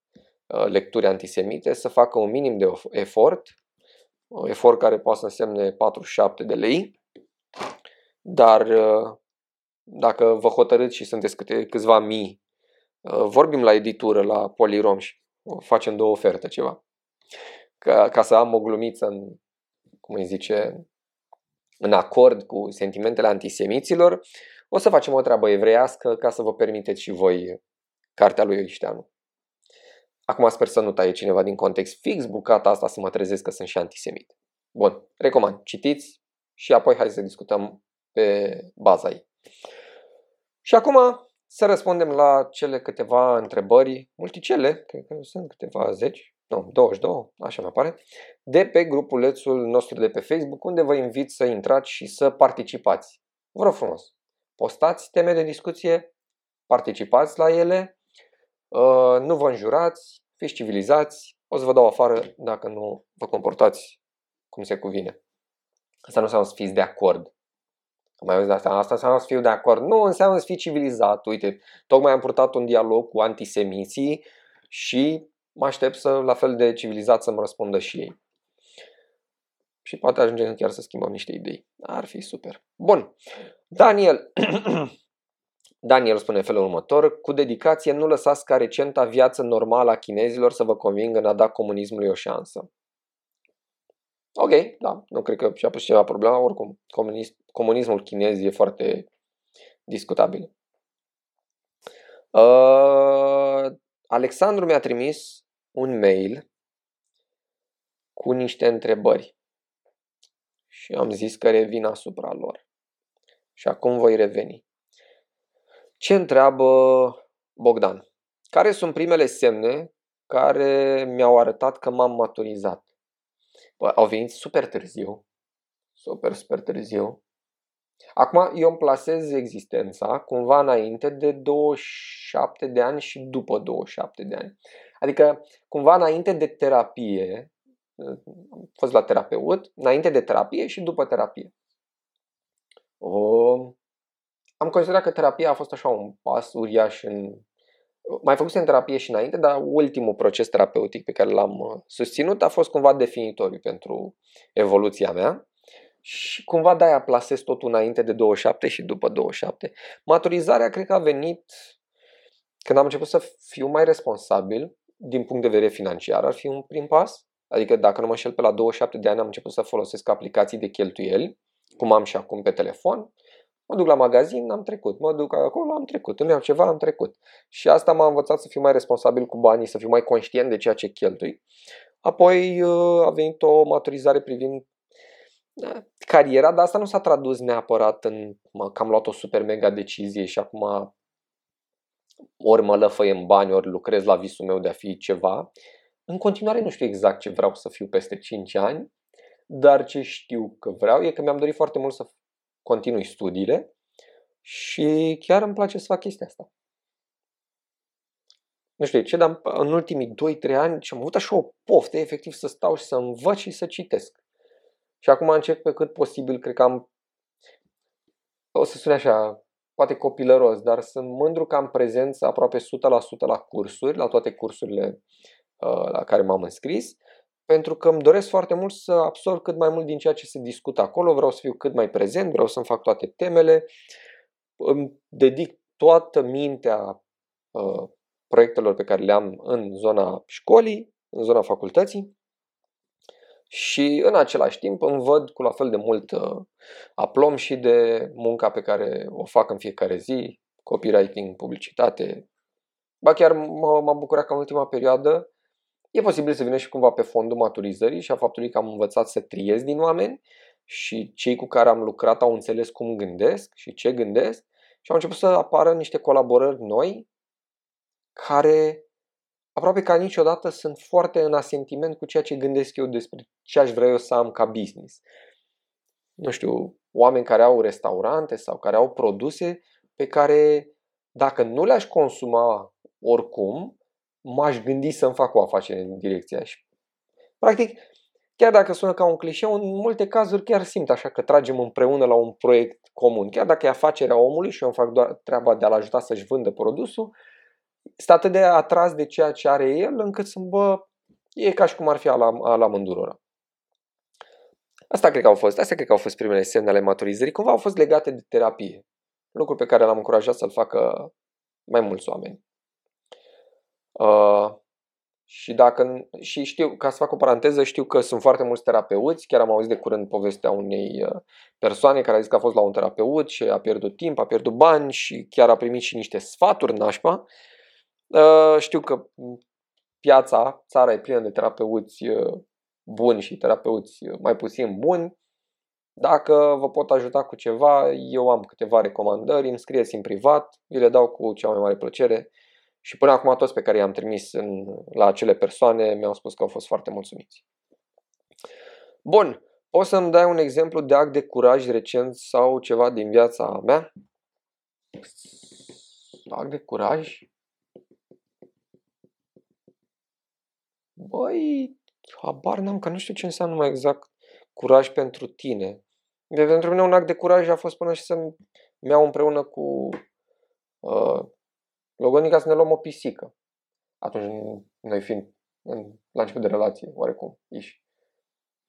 uh, lecturi antisemite să facă un minim de efort, un efort care poate să însemne 47 de lei, dar uh, dacă vă hotărâți și sunteți câte, câțiva mii, uh, vorbim la editură, la Polirom și facem două oferte ceva. Ca, ca să am o glumiță în, cum îi zice, în acord cu sentimentele antisemiților, o să facem o treabă evreiască ca să vă permiteți și voi cartea lui Oișteanu. Acum sper să nu taie cineva din context fix bucata asta să mă trezesc că sunt și antisemit. Bun, recomand, citiți și apoi hai să discutăm pe baza ei. Și acum să răspundem la cele câteva întrebări, multicele, cred că sunt câteva zeci, nu, 22, așa mi apare, de pe grupulețul nostru de pe Facebook, unde vă invit să intrați și să participați. Vă rog frumos, postați teme de discuție, participați la ele, uh, nu vă înjurați, fiți civilizați, o să vă dau afară dacă nu vă comportați cum se cuvine. Asta nu înseamnă să fiți de acord. Am mai auzit asta, asta înseamnă să fiu de acord. Nu, înseamnă să fii civilizat. Uite, tocmai am purtat un dialog cu antisemiții și mă aștept să, la fel de civilizat să mă răspundă și ei. Și poate ajungem chiar să schimbăm niște idei. Ar fi super. Bun. Daniel. Daniel spune în felul următor, cu dedicație nu lăsați ca recenta viață normală a chinezilor să vă convingă în a da comunismului o șansă. Ok, da, nu cred că și-a pus ceva problema, oricum comunism, comunismul chinez e foarte discutabil. Uh, Alexandru mi-a trimis un mail cu niște întrebări și am zis că revin asupra lor. Și acum voi reveni. Ce întreabă Bogdan? Care sunt primele semne care mi-au arătat că m-am maturizat? Bă, au venit super târziu. Super, super târziu. Acum eu îmi plasez existența cumva înainte de 27 de ani și după 27 de ani. Adică cumva înainte de terapie, am fost la terapeut, înainte de terapie și după terapie. O, am considerat că terapia a fost așa un pas uriaș în... Mai făcusem terapie și înainte, dar ultimul proces terapeutic pe care l-am uh, susținut a fost cumva definitoriu pentru evoluția mea și cumva de-aia plasez totul înainte de 27 și după 27. Maturizarea cred că a venit când am început să fiu mai responsabil din punct de vedere financiar, ar fi un prim pas. Adică dacă nu mă șel pe la 27 de ani am început să folosesc aplicații de cheltuieli, cum am și acum pe telefon. Mă duc la magazin, am trecut. Mă duc acolo, am trecut. Îmi iau ceva, am trecut. Și asta m-a învățat să fiu mai responsabil cu banii, să fiu mai conștient de ceea ce cheltui. Apoi uh, a venit o maturizare privind uh, cariera, dar asta nu s-a tradus neapărat în că am luat o super mega decizie și acum ori mă lăfăi în bani, ori lucrez la visul meu de a fi ceva. În continuare nu știu exact ce vreau să fiu peste 5 ani, dar ce știu că vreau e că mi-am dorit foarte mult să continui studiile și chiar îmi place să fac chestia asta. Nu știu ce, dar în ultimii 2-3 ani și am avut așa o poftă efectiv să stau și să învăț și să citesc. Și acum încep pe cât posibil, cred că am o să sune așa, poate copilăros, dar sunt mândru că am prezență aproape 100% la cursuri, la toate cursurile uh, la care m-am înscris, pentru că îmi doresc foarte mult să absorb cât mai mult din ceea ce se discută acolo, vreau să fiu cât mai prezent, vreau să-mi fac toate temele, îmi dedic toată mintea uh, proiectelor pe care le am în zona școlii, în zona facultății și în același timp îmi văd cu la fel de mult uh, aplom și de munca pe care o fac în fiecare zi, copywriting, publicitate. Ba chiar m-am bucurat că în ultima perioadă e posibil să vină și cumva pe fondul maturizării și a faptului că am învățat să triez din oameni și cei cu care am lucrat au înțeles cum gândesc și ce gândesc și au început să apară niște colaborări noi care aproape ca niciodată sunt foarte în asentiment cu ceea ce gândesc eu despre ce aș vrea eu să am ca business. Nu știu, oameni care au restaurante sau care au produse pe care dacă nu le-aș consuma oricum, m-aș gândi să-mi fac o afacere în direcția și practic chiar dacă sună ca un clișeu, în multe cazuri chiar simt așa că tragem împreună la un proiect comun. Chiar dacă e afacerea omului și eu îmi fac doar treaba de a-l ajuta să-și vândă produsul, este atât de atras de ceea ce are el încât să bă, e ca și cum ar fi ala, ala mândurora. Asta cred că au fost, astea cred că au fost primele semne ale maturizării, cumva au fost legate de terapie. Lucru pe care l-am încurajat să-l facă mai mulți oameni. Uh, și dacă și știu, ca să fac o paranteză, știu că sunt foarte mulți terapeuți, chiar am auzit de curând povestea unei uh, persoane care a zis că a fost la un terapeut și a pierdut timp, a pierdut bani și chiar a primit și niște sfaturi nașpa Uh, știu că piața, țara e plină de terapeuți uh, buni și terapeuți uh, mai puțin buni. Dacă vă pot ajuta cu ceva, eu am câteva recomandări, îmi scrieți în privat, vi le dau cu cea mai mare plăcere și până acum toți pe care i-am trimis în, la acele persoane mi-au spus că au fost foarte mulțumiți. Bun, poți să-mi dai un exemplu de act de curaj recent sau ceva din viața mea? Act de curaj? Băi, habar n-am, că nu știu ce înseamnă mai exact curaj pentru tine. De pentru mine un act de curaj a fost până și să-mi iau împreună cu uh, Logonica să ne luăm o pisică. Atunci noi fiind în, la început de relație, oarecum, iși.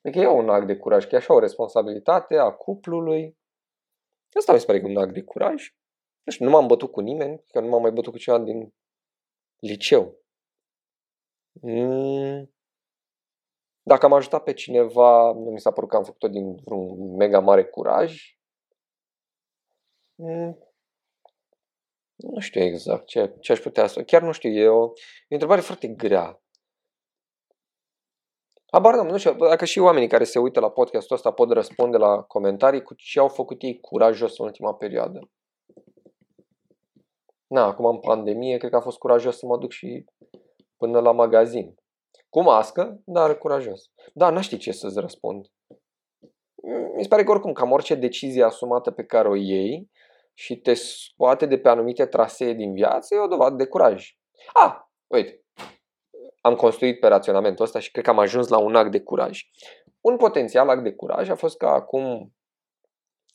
Adică e un act de curaj, că e așa o responsabilitate a cuplului. Asta mi se pare că e un act de curaj. Nu știu, nu m-am bătut cu nimeni, că nu m-am mai bătut cu cineva din liceu. Mm. Dacă am ajutat pe cineva, nu mi s-a părut că am făcut-o din vreun mega mare curaj. Mm. Nu știu exact ce, ce aș putea să... Chiar nu știu, e o, e o întrebare foarte grea. Habar nu știu, dacă și oamenii care se uită la podcastul ăsta pot răspunde la comentarii cu ce au făcut ei curajos în ultima perioadă. Na, acum în pandemie, cred că a fost curajos să mă duc și până la magazin. Cu mască, dar curajos. Da, n știi ce să-ți răspund. Mi se pare că oricum, cam orice decizie asumată pe care o iei și te scoate de pe anumite trasee din viață, e o dovadă de curaj. Ah, uite, am construit pe raționamentul ăsta și cred că am ajuns la un act de curaj. Un potențial act de curaj a fost ca acum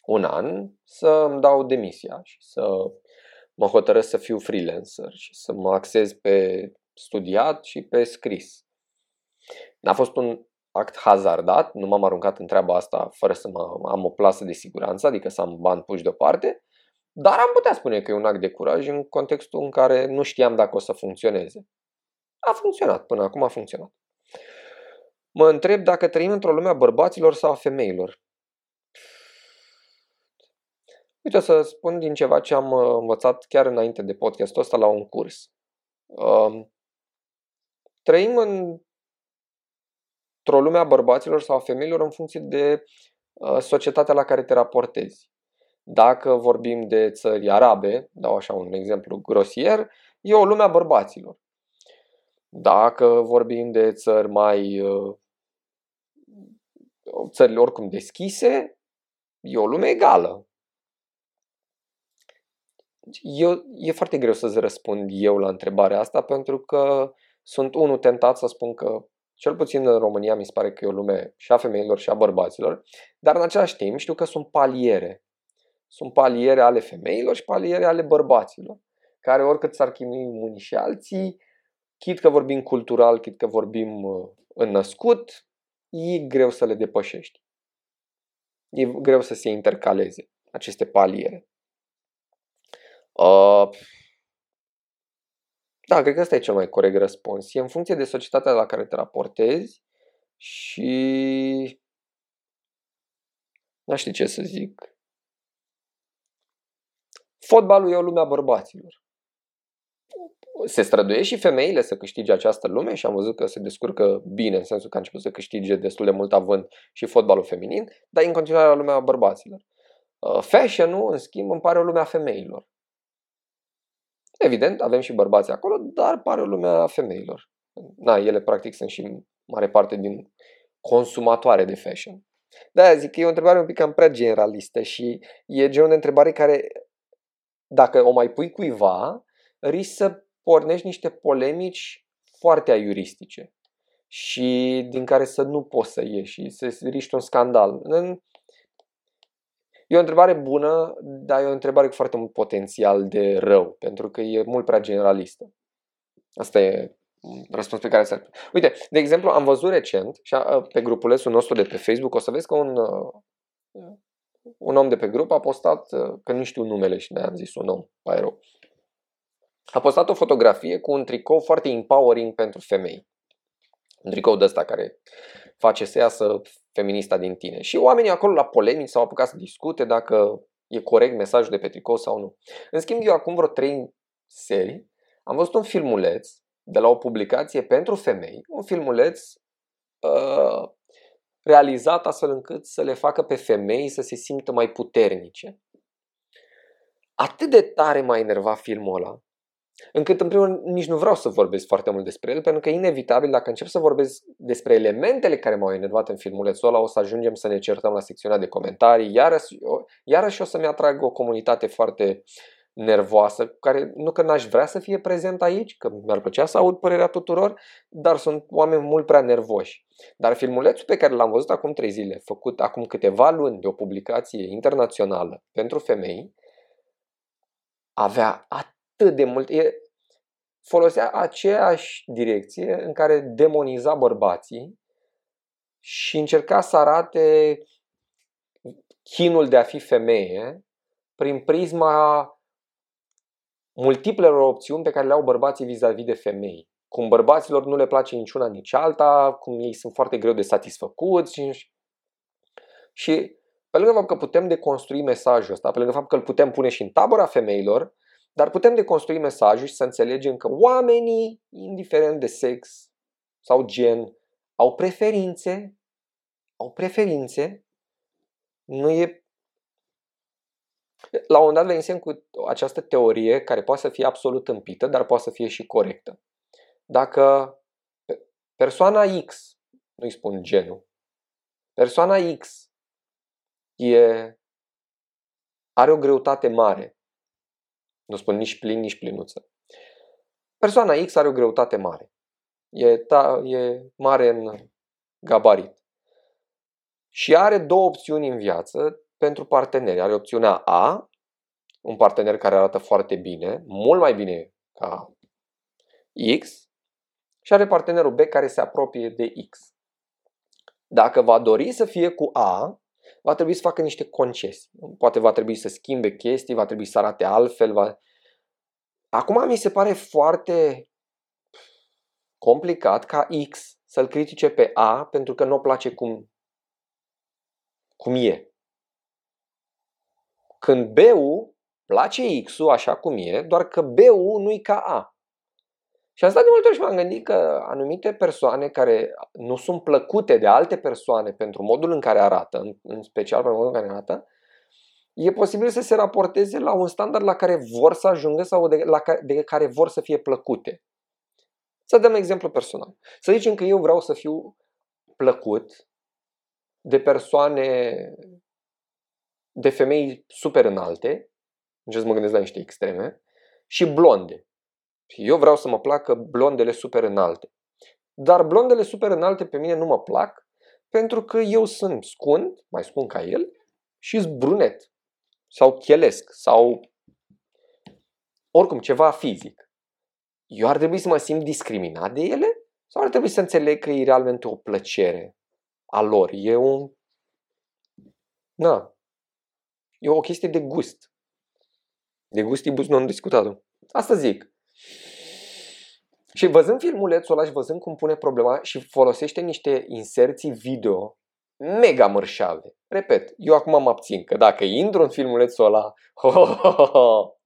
un an să îmi dau demisia și să mă hotărăsc să fiu freelancer și să mă axez pe studiat și pe scris. N-a fost un act hazardat, nu m-am aruncat în treaba asta fără să mă, am o plasă de siguranță, adică să am bani puși deoparte, dar am putea spune că e un act de curaj în contextul în care nu știam dacă o să funcționeze. A funcționat, până acum a funcționat. Mă întreb dacă trăim într-o lume a bărbaților sau a femeilor. Uite, să spun din ceva ce am uh, învățat chiar înainte de podcastul ăsta la un curs. Um, trăim în, într-o lume a bărbaților sau a femeilor în funcție de uh, societatea la care te raportezi. Dacă vorbim de țări arabe, dau așa un exemplu grosier, e o lume a bărbaților. Dacă vorbim de țări mai uh, țările oricum deschise, e o lume egală. Eu, e foarte greu să-ți răspund eu la întrebarea asta pentru că sunt unul tentat să spun că cel puțin în România mi se pare că e o lume și a femeilor și a bărbaților, dar în același timp știu că sunt paliere. Sunt paliere ale femeilor și paliere ale bărbaților, care oricât s-ar chimui unii și alții, chit că vorbim cultural, chit că vorbim uh, în născut, e greu să le depășești. E greu să se intercaleze aceste paliere. Uh, da, cred că ăsta e cel mai corect răspuns. E în funcție de societatea la care te raportezi și nu știu ce să zic. Fotbalul e o lume a bărbaților se străduie și femeile să câștige această lume și am văzut că se descurcă bine, în sensul că a început să câștige destul de mult avânt și fotbalul feminin, dar în continuare la lumea bărbaților. Uh, fashion-ul, în schimb, îmi pare o lume a femeilor. Evident, avem și bărbați acolo, dar pare o lume a femeilor. Na, ele practic sunt și mare parte din consumatoare de fashion. Da, zic că e o întrebare un pic cam prea generalistă și e genul de întrebare care, dacă o mai pui cuiva, risc să pornești niște polemici foarte aiuristice și din care să nu poți să ieși, să riști un scandal. E o întrebare bună, dar e o întrebare cu foarte mult potențial de rău, pentru că e mult prea generalistă. Asta e răspunsul pe care să Uite, de exemplu, am văzut recent și pe grupulețul nostru de pe Facebook, o să vezi că un, un om de pe grup a postat, că nu știu numele și ne-am zis un om, aero, a postat o fotografie cu un tricou foarte empowering pentru femei. Un tricou de ăsta care face să iasă feminista din tine. Și oamenii acolo la polemici s-au apucat să discute dacă e corect mesajul de pe tricou sau nu. În schimb, eu acum vreo trei serii am văzut un filmuleț de la o publicație pentru femei, un filmuleț uh, realizat astfel încât să le facă pe femei să se simtă mai puternice. Atât de tare m-a enervat filmul ăla, încât în primul rând nici nu vreau să vorbesc foarte mult despre el, pentru că e inevitabil dacă încep să vorbesc despre elementele care m-au enervat în filmulețul ăla, o să ajungem să ne certăm la secțiunea de comentarii, iarăși, iarăși o să mi atrag o comunitate foarte nervoasă, care nu că n-aș vrea să fie prezent aici, că mi-ar plăcea să aud părerea tuturor, dar sunt oameni mult prea nervoși. Dar filmulețul pe care l-am văzut acum trei zile, făcut acum câteva luni de o publicație internațională pentru femei, avea atât de mult. E, folosea aceeași direcție în care demoniza bărbații și încerca să arate chinul de a fi femeie prin prisma multiplelor opțiuni pe care le au bărbații vis-a-vis de femei. Cum bărbaților nu le place niciuna nici alta, cum ei sunt foarte greu de satisfăcuți și, și pe lângă faptul că putem deconstrui mesajul ăsta, pe lângă faptul că îl putem pune și în tabăra femeilor, dar putem deconstrui mesajul și să înțelegem că oamenii, indiferent de sex sau gen, au preferințe, au preferințe, nu e... La un moment dat venisem cu această teorie care poate să fie absolut împită, dar poate să fie și corectă. Dacă persoana X, nu-i spun genul, persoana X e, are o greutate mare nu spun nici plin, nici plinuță. Persoana X are o greutate mare. E, ta, e mare în gabarit. Și are două opțiuni în viață pentru parteneri. Are opțiunea A, un partener care arată foarte bine, mult mai bine ca X, și are partenerul B care se apropie de X. Dacă va dori să fie cu A, va trebui să facă niște concesii. Poate va trebui să schimbe chestii, va trebui să arate altfel. Va... Acum mi se pare foarte complicat ca X să-l critique pe A pentru că nu o place cum, cum e. Când B-ul place X-ul așa cum e, doar că B-ul nu-i ca A. Și am stat de multe ori și m-am gândit că anumite persoane care nu sunt plăcute de alte persoane pentru modul în care arată, în, în special pentru modul în care arată, e posibil să se raporteze la un standard la care vor să ajungă sau de, la care, de care vor să fie plăcute. Să dăm exemplu personal. Să zicem că eu vreau să fiu plăcut de persoane, de femei super înalte, încerc să mă gândesc la niște extreme, și blonde. Eu vreau să mă placă blondele super înalte. Dar blondele super înalte pe mine nu mă plac pentru că eu sunt scund, mai scund ca el, și brunet. Sau chelesc. Sau oricum ceva fizic. Eu ar trebui să mă simt discriminat de ele? Sau ar trebui să înțeleg că e realmente o plăcere a lor? E un... Na. E o chestie de gust. De gustibus non discutatul. Asta zic. Și văzând filmulețul ăla și văzând cum pune problema și folosește niște inserții video mega mărșave. Repet, eu acum mă abțin că dacă intru în filmulețul ăla, ho, ho, ho, ho,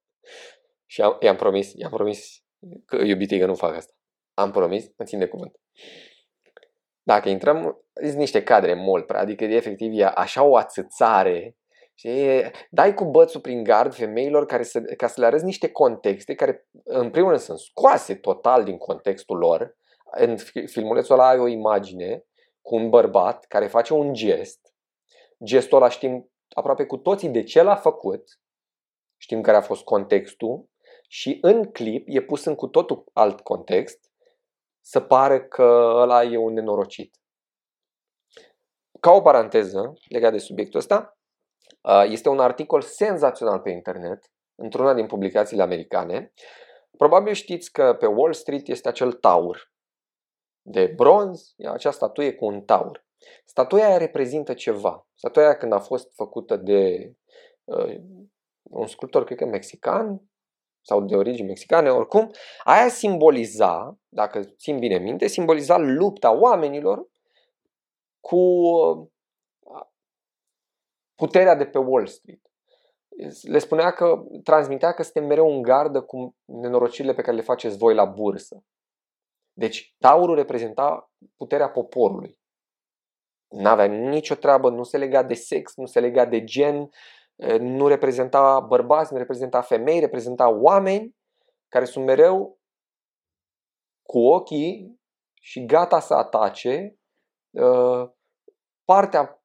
și am, i-am promis, i-am promis că iubitei că nu fac asta. Am promis, mă țin de cuvânt. Dacă intrăm, sunt niște cadre mult prea, adică efectiv e așa o ațățare și dai cu bățul prin gard femeilor care să, ca să le arăți niște contexte care, în primul rând, sunt scoase total din contextul lor. În filmulețul ăla ai o imagine cu un bărbat care face un gest. Gestul ăla știm aproape cu toții de ce l-a făcut. Știm care a fost contextul. Și în clip e pus în cu totul alt context să pare că ăla e un nenorocit. Ca o paranteză legat de subiectul ăsta, Uh, este un articol senzațional pe internet, într-una din publicațiile americane. Probabil știți că pe Wall Street este acel taur de bronz, e acea statuie cu un taur. Statuia aia reprezintă ceva. Statuia când a fost făcută de uh, un sculptor, cred că mexican, sau de origini mexicane, oricum, aia simboliza, dacă țin bine minte, simboliza lupta oamenilor cu puterea de pe Wall Street. Le spunea că, transmitea că suntem mereu în gardă cu nenorocirile pe care le faceți voi la bursă. Deci, taurul reprezenta puterea poporului. N-avea nicio treabă, nu se lega de sex, nu se lega de gen, nu reprezenta bărbați, nu reprezenta femei, reprezenta oameni care sunt mereu cu ochii și gata să atace uh, partea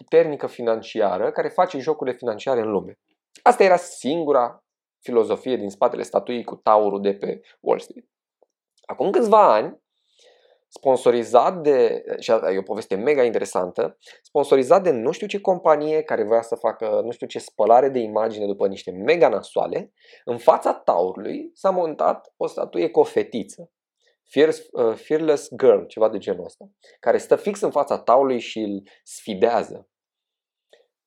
puternică financiară care face jocurile financiare în lume. Asta era singura filozofie din spatele statuii cu taurul de pe Wall Street. Acum câțiva ani, sponsorizat de, și e o poveste mega interesantă, sponsorizat de nu știu ce companie care voia să facă nu știu ce spălare de imagine după niște mega nasoale, în fața taurului s-a montat o statuie cu o fetiță. Uh, fearless Girl, ceva de genul ăsta, care stă fix în fața taului și îl sfidează.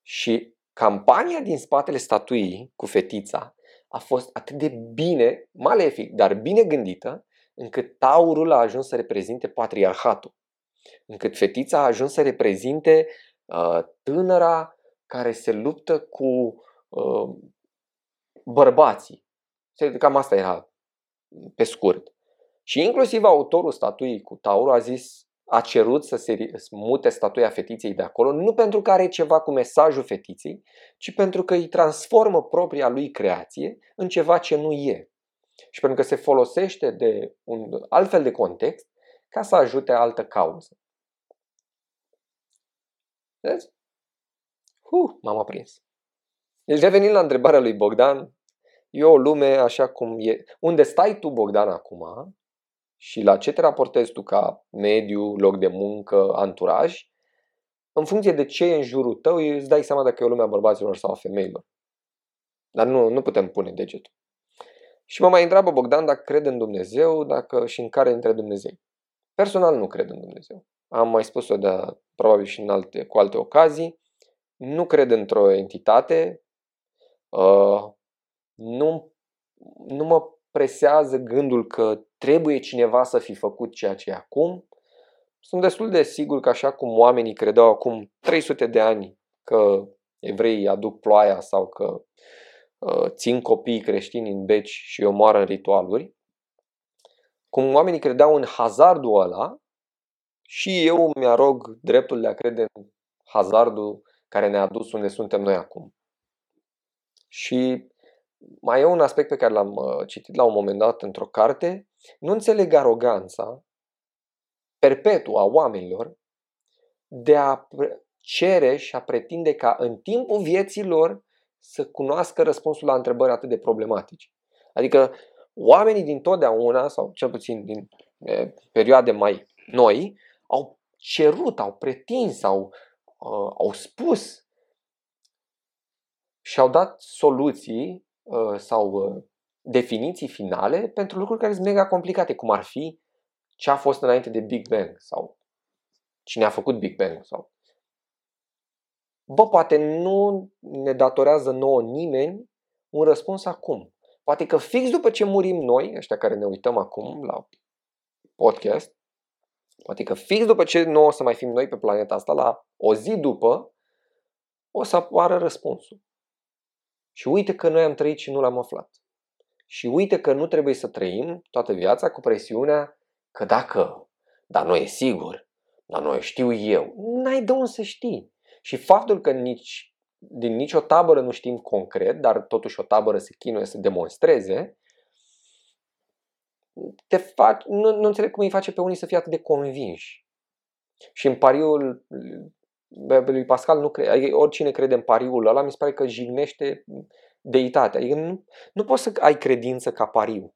Și campania din spatele statuii cu fetița a fost atât de bine, malefic, dar bine gândită, încât taurul a ajuns să reprezinte patriarhatul. Încât fetița a ajuns să reprezinte uh, tânăra care se luptă cu uh, bărbații. Cam asta era pe scurt. Și inclusiv autorul statuii cu taurul a zis a cerut să se mute statuia fetiței de acolo, nu pentru că are ceva cu mesajul fetiței, ci pentru că îi transformă propria lui creație în ceva ce nu e. Și pentru că se folosește de un altfel de context ca să ajute altă cauză. Vezi? Huh, m-am aprins. Deci revenind la întrebarea lui Bogdan, e o lume așa cum e. Unde stai tu, Bogdan, acum, și la ce te raportezi tu ca mediu, loc de muncă, anturaj, în funcție de ce e în jurul tău, îți dai seama dacă e o lume a bărbaților sau a femeilor. Dar nu, nu putem pune degetul. Și mă mai întreabă Bogdan dacă cred în Dumnezeu dacă și în care dintre Dumnezei. Personal nu cred în Dumnezeu. Am mai spus-o de probabil și în alte, cu alte ocazii. Nu cred într-o entitate. Uh, nu, nu mă presează gândul că trebuie cineva să fi făcut ceea ce e acum. Sunt destul de sigur că așa cum oamenii credeau acum 300 de ani că evreii aduc ploaia sau că uh, țin copiii creștini în beci și îi omoară în ritualuri, cum oamenii credeau în hazardul ăla, și eu mi-arog dreptul de a crede în hazardul care ne-a dus unde suntem noi acum. Și mai e un aspect pe care l-am uh, citit la un moment dat într-o carte. Nu înțeleg aroganța perpetuă a oamenilor de a cere și a pretinde ca în timpul vieții lor să cunoască răspunsul la întrebări atât de problematice. Adică oamenii din totdeauna, sau cel puțin din e, perioade mai noi, au cerut, au pretins, au, uh, au spus și au dat soluții uh, sau uh, definiții finale pentru lucruri care sunt mega complicate, cum ar fi ce a fost înainte de Big Bang sau cine a făcut Big Bang sau Bă, poate nu ne datorează nouă nimeni un răspuns acum. Poate că fix după ce murim noi, ăștia care ne uităm acum la podcast, poate că fix după ce nu o să mai fim noi pe planeta asta, la o zi după, o să apară răspunsul. Și uite că noi am trăit și nu l-am aflat. Și uite că nu trebuie să trăim toată viața cu presiunea că dacă, dar nu e sigur, dar nu știu eu, n-ai de unde să știi. Și faptul că nici, din nicio tabără nu știm concret, dar totuși o tabără se chinuie să demonstreze, te fac, nu, nu înțeleg cum îi face pe unii să fie atât de convinși. Și în pariul lui Pascal, nu cre- adică oricine crede în pariul ăla, mi se pare că jignește deitatea. Adică nu, nu poți să ai credință ca pariu.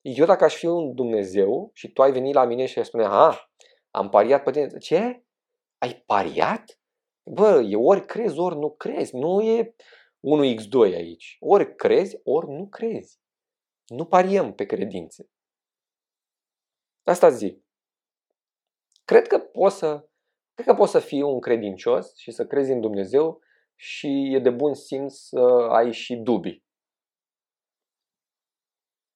Eu dacă aș fi un Dumnezeu și tu ai venit la mine și ai spune, a, am pariat pe tine. Ce? Ai pariat? Bă, e ori crezi, ori nu crezi. Nu e 1x2 aici. Ori crezi, ori nu crezi. Nu pariem pe credințe. Asta zic. Cred că poți să, cred că poți să fii un credincios și să crezi în Dumnezeu și e de bun simț să ai și dubii.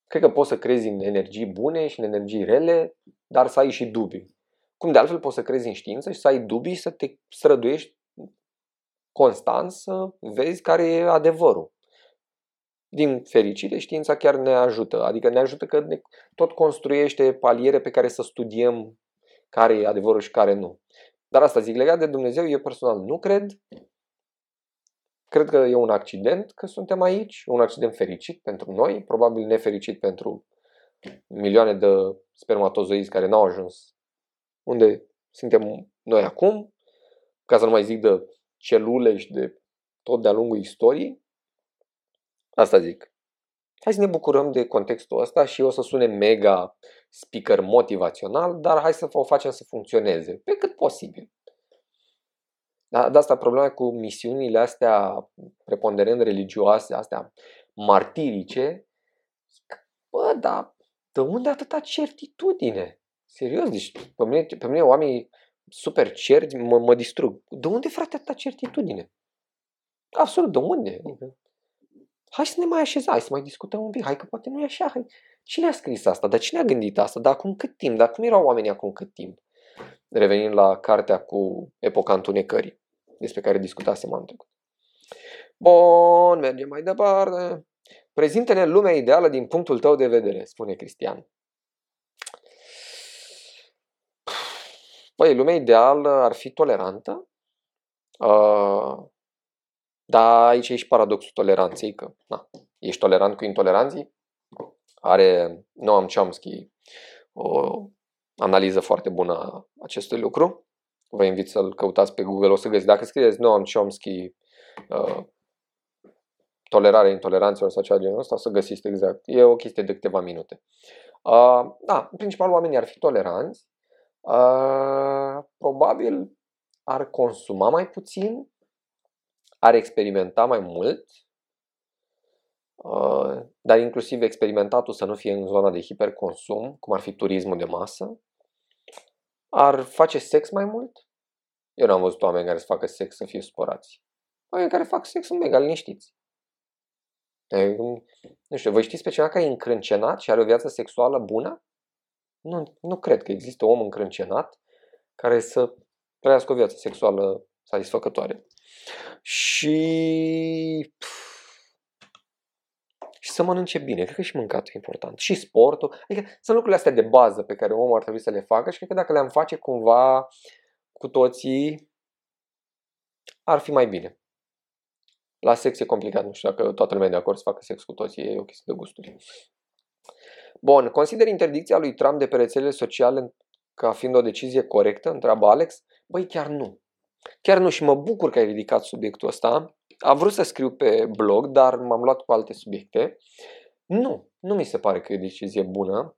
Cred că poți să crezi în energii bune și în energii rele, dar să ai și dubii. Cum de altfel poți să crezi în știință și să ai dubii și să te străduiești constant să vezi care e adevărul. Din fericire, știința chiar ne ajută. Adică ne ajută că ne tot construiește paliere pe care să studiem care e adevărul și care nu. Dar asta zic, legat de Dumnezeu, eu personal nu cred. Cred că e un accident că suntem aici, un accident fericit pentru noi, probabil nefericit pentru milioane de spermatozoizi care n-au ajuns unde suntem noi acum, ca să nu mai zic de celule și de tot de-a lungul istoriei. Asta zic. Hai să ne bucurăm de contextul ăsta și o să sune mega speaker motivațional, dar hai să o facem să funcționeze pe cât posibil. Da, de asta problema cu misiunile astea preponderent religioase, astea martirice, bă, dar de unde atâta certitudine? Serios, deci pe mine, pe mine oamenii super certi mă, mă distrug. De unde, frate, atâta certitudine? Absolut, de unde? Hai să ne mai așezăm, hai să mai discutăm un pic, hai că poate nu e așa. Hai. Cine a scris asta? Dar cine a gândit asta? Dar acum cât timp? Dar cum erau oamenii acum cât timp? Revenind la cartea cu epoca întunecării, despre care discutasem anul trecut. Bun, mergem mai departe. Prezintă-ne lumea ideală din punctul tău de vedere, spune Cristian. Păi, lumea ideală ar fi tolerantă, uh, dar aici e și paradoxul toleranței, că na, ești tolerant cu intoleranții. Are Noam Chomsky o analiză foarte bună a acestui lucru. Vă invit să-l căutați pe Google, o să găsiți. Dacă scrieți Noam Chomsky uh, tolerare intoleranțelor sau ceva genul ăsta, o să găsiți exact. E o chestie de câteva minute. Uh, da, în principal oamenii ar fi toleranți, uh, probabil ar consuma mai puțin, ar experimenta mai mult, uh, dar inclusiv experimentatul să nu fie în zona de hiperconsum, cum ar fi turismul de masă, ar face sex mai mult, Eu n-am văzut oameni care să facă sex să fie supărați. Oameni care fac sex sunt mega liniștiți. Nu știu, voi știți pe cineva care e încrâncenat și are o viață sexuală bună? Nu, nu cred că există om încrâncenat care să trăiască o viață sexuală satisfăcătoare. Și... Și să mănânce bine. Cred că și mâncatul e important. Și sportul. Adică sunt lucrurile astea de bază pe care omul ar trebui să le facă și cred că dacă le-am face cumva cu toții, ar fi mai bine. La sex e complicat, nu știu dacă toată lumea e de acord să facă sex cu toții, e o chestie de gusturi. Bun, consider interdicția lui Trump de pe rețelele sociale ca fiind o decizie corectă? Întreabă Alex. Băi, chiar nu. Chiar nu și mă bucur că ai ridicat subiectul ăsta. Am vrut să scriu pe blog, dar m-am luat cu alte subiecte. Nu, nu mi se pare că e o decizie bună.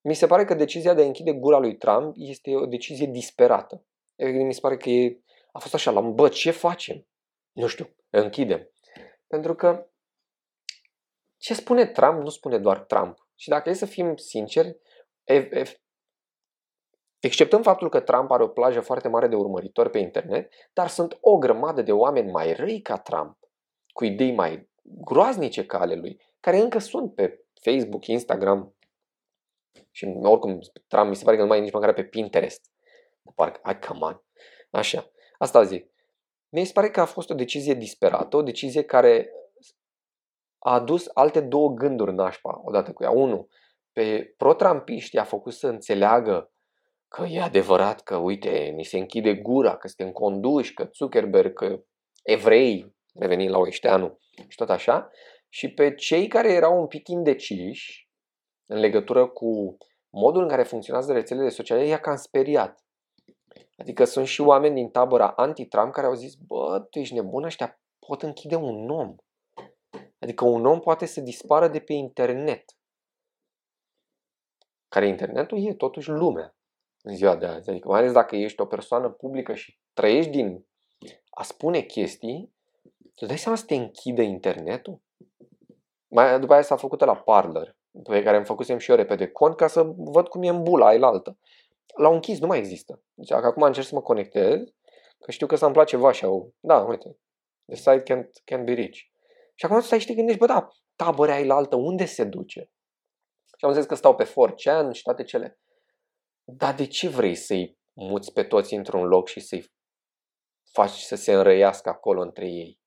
Mi se pare că decizia de a închide gura lui Trump este o decizie disperată. Mi se pare că e, a fost așa, la bă, ce facem? Nu știu, închidem. Pentru că ce spune Trump nu spune doar Trump. Și dacă e să fim sinceri, Exceptând faptul că Trump are o plajă foarte mare de urmăritori pe internet, dar sunt o grămadă de oameni mai răi ca Trump, cu idei mai groaznice ca ale lui, care încă sunt pe Facebook, Instagram și oricum Trump mi se pare că nu mai e nici măcar pe Pinterest. Parcă, ai, come on. Așa, asta zic. Mi se pare că a fost o decizie disperată, o decizie care a adus alte două gânduri nașpa odată cu ea. Unu, pe pro-trampiști a făcut să înțeleagă că e adevărat că, uite, ni se închide gura, că suntem conduși, că Zuckerberg, că evrei, revenind la Oișteanu și tot așa, și pe cei care erau un pic indeciși în legătură cu modul în care funcționează rețelele sociale, i-a cam speriat. Adică sunt și oameni din tabăra anti-Trump care au zis, bă, tu ești nebun, ăștia pot închide un om. Adică un om poate să dispară de pe internet. Care internetul e totuși lumea în ziua de azi. Adică mai ales dacă ești o persoană publică și trăiești din a spune chestii, tu dai seama să te închidă internetul? Mai după aia s-a făcut la Parler, pe care îmi făcusem și eu repede cont ca să văd cum e în bula aia altă. L-au închis, nu mai există. Deci acum încerc să mă conectez, că știu că să-mi place vașa. Da, uite, the site can, can be rich. Și acum stai și te gândești, bă, da, tabărea aia altă, unde se duce? Și am zis că stau pe 4chan și toate cele. Dar de ce vrei să-i muți pe toți într-un loc și să-i faci să se înrăiască acolo între ei?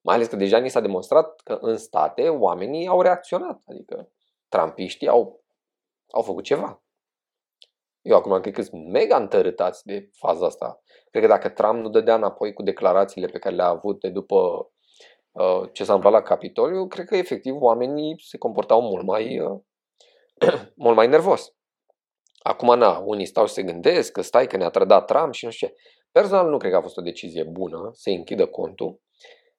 Mai ales că deja ni s-a demonstrat că în state oamenii au reacționat. Adică trampiștii au, au făcut ceva. Eu acum cred că sunt mega întărâtați de faza asta. Cred că dacă Trump nu dădea înapoi cu declarațiile pe care le-a avut de după uh, ce s-a întâmplat la Capitoliu, cred că efectiv oamenii se comportau mult mai, uh, mult mai nervos. Acum, na, unii stau și se gândesc că stai că ne-a trădat Trump și nu știu ce. Personal nu cred că a fost o decizie bună să închidă contul,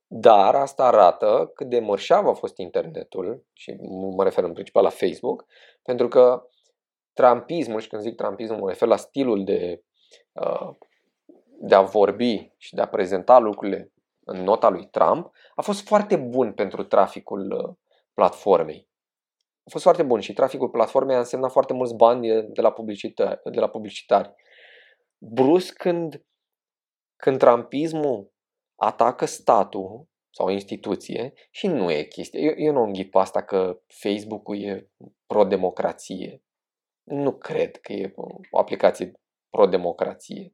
dar asta arată cât de mărșav a fost internetul, și mă refer în principal la Facebook, pentru că trampismul, și când zic trampismul, mă refer la stilul de, uh, de a vorbi și de a prezenta lucrurile în nota lui Trump, a fost foarte bun pentru traficul uh, platformei a fost foarte bun și traficul platformei a însemnat foarte mulți bani de la, publicitari, de la publicitari. Brusc când, când trampismul atacă statul sau o instituție și nu e chestie. Eu, eu nu înghit pe asta că Facebook-ul e pro-democrație. Nu cred că e o aplicație pro-democrație.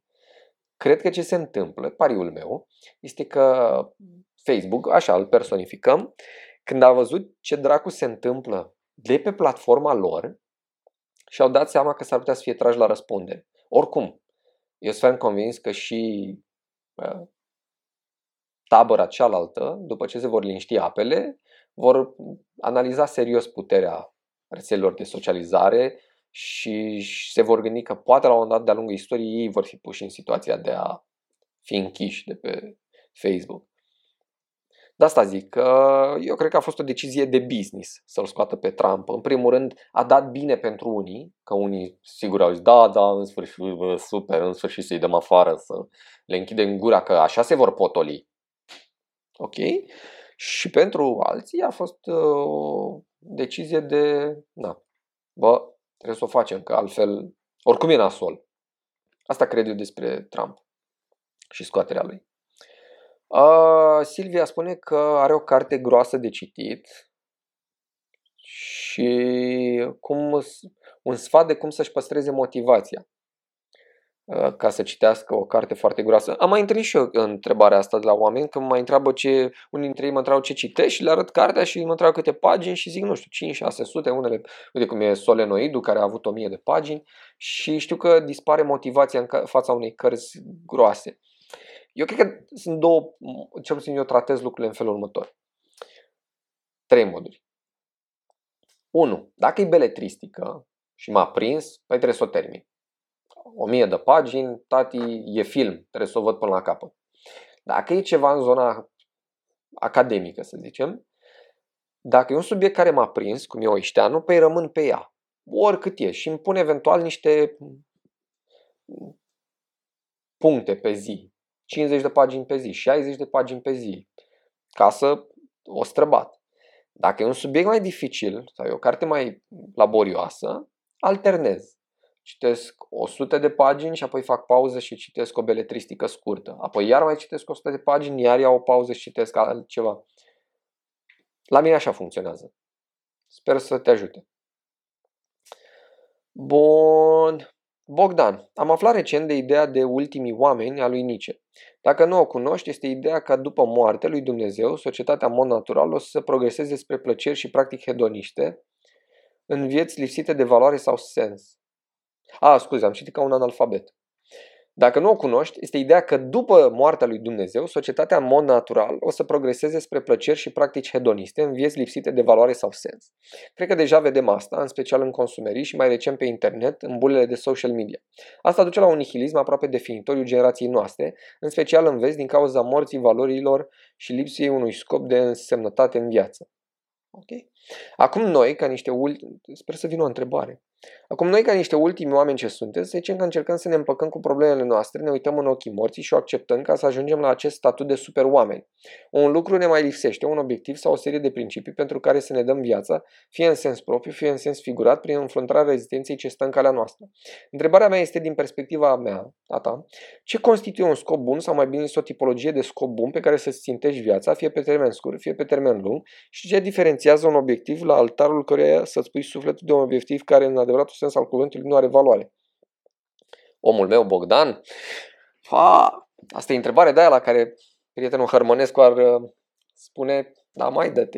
Cred că ce se întâmplă, pariul meu, este că Facebook, așa îl personificăm, când a văzut ce dracu se întâmplă de pe platforma lor și au dat seama că s-ar putea să fie trași la răspundere. Oricum, eu sunt convins că și uh, tabăra cealaltă, după ce se vor liniști apele, vor analiza serios puterea rețelelor de socializare și se vor gândi că poate la un moment dat de-a lungul istoriei ei vor fi puși în situația de a fi închiși de pe Facebook. De asta zic că eu cred că a fost o decizie de business să-l scoată pe Trump. În primul rând, a dat bine pentru unii, că unii sigur au zis, da, da, în sfârșit, super, în sfârșit să-i dăm afară, să le închidem gura, că așa se vor potoli. Ok? Și pentru alții a fost uh, o decizie de, na, bă, trebuie să o facem, că altfel, oricum e nasol. Asta cred eu despre Trump. și scoaterea lui. Uh, Silvia spune că are o carte groasă de citit și cum, un sfat de cum să-și păstreze motivația ca să citească o carte foarte groasă. Am mai întâlnit și eu întrebarea asta de la oameni, că mă mai întreabă ce, unii dintre ei mă întreabă ce citești și le arăt cartea și mă întreabă câte pagini și zic, nu știu, 5 600, unele, uite cum e Solenoidul, care a avut 1000 de pagini și știu că dispare motivația în fața unei cărți groase. Eu cred că sunt două, cel puțin eu tratez lucrurile în felul următor. Trei moduri. 1. Dacă e beletristică și m-a prins, păi trebuie să o termin. O mie de pagini, tati, e film, trebuie să o văd până la capăt. Dacă e ceva în zona academică, să zicem, dacă e un subiect care m-a prins, cum e Oișteanu, păi rămân pe ea. Oricât e și îmi pun eventual niște puncte pe zi. 50 de pagini pe zi, 60 de pagini pe zi, ca să o străbat. Dacă e un subiect mai dificil sau e o carte mai laborioasă, alternez. Citesc 100 de pagini și apoi fac pauză și citesc o beletristică scurtă. Apoi iar mai citesc 100 de pagini, iar iau o pauză și citesc altceva. La mine așa funcționează. Sper să te ajute. Bun. Bogdan, am aflat recent de ideea de ultimii oameni a lui Nietzsche. Dacă nu o cunoști, este ideea că după moartea lui Dumnezeu, societatea mod natural o să progreseze spre plăceri și practic hedoniste, în vieți lipsite de valoare sau sens. A, scuze, am citit ca un analfabet. Dacă nu o cunoști, este ideea că după moartea lui Dumnezeu, societatea în mod natural o să progreseze spre plăceri și practici hedoniste în vieți lipsite de valoare sau sens. Cred că deja vedem asta, în special în consumerii și mai recent pe internet, în bulele de social media. Asta duce la un nihilism aproape definitoriu generației noastre, în special în vest din cauza morții valorilor și lipsei unui scop de însemnătate în viață. Okay? Acum noi, ca niște ultimi, sper să vină o întrebare. Acum noi, ca niște ultimi oameni ce suntem, să zicem că încercăm să ne împăcăm cu problemele noastre, ne uităm în ochii morții și o acceptăm ca să ajungem la acest statut de super oameni. Un lucru ne mai lipsește, un obiectiv sau o serie de principii pentru care să ne dăm viața, fie în sens propriu, fie în sens figurat, prin înfruntarea rezistenței ce stă în calea noastră. Întrebarea mea este din perspectiva mea, a ta, ce constituie un scop bun sau mai bine o tipologie de scop bun pe care să-ți țintești viața, fie pe termen scurt, fie pe termen lung și ce diferențiază un obiectiv la altarul căruia să-ți pui sufletul de un obiectiv care în adevăratul sens al cuvântului nu are valoare. Omul meu, Bogdan, fa, asta e întrebare de aia la care prietenul Hărmănescu ar uh, spune, da, mai dă-te.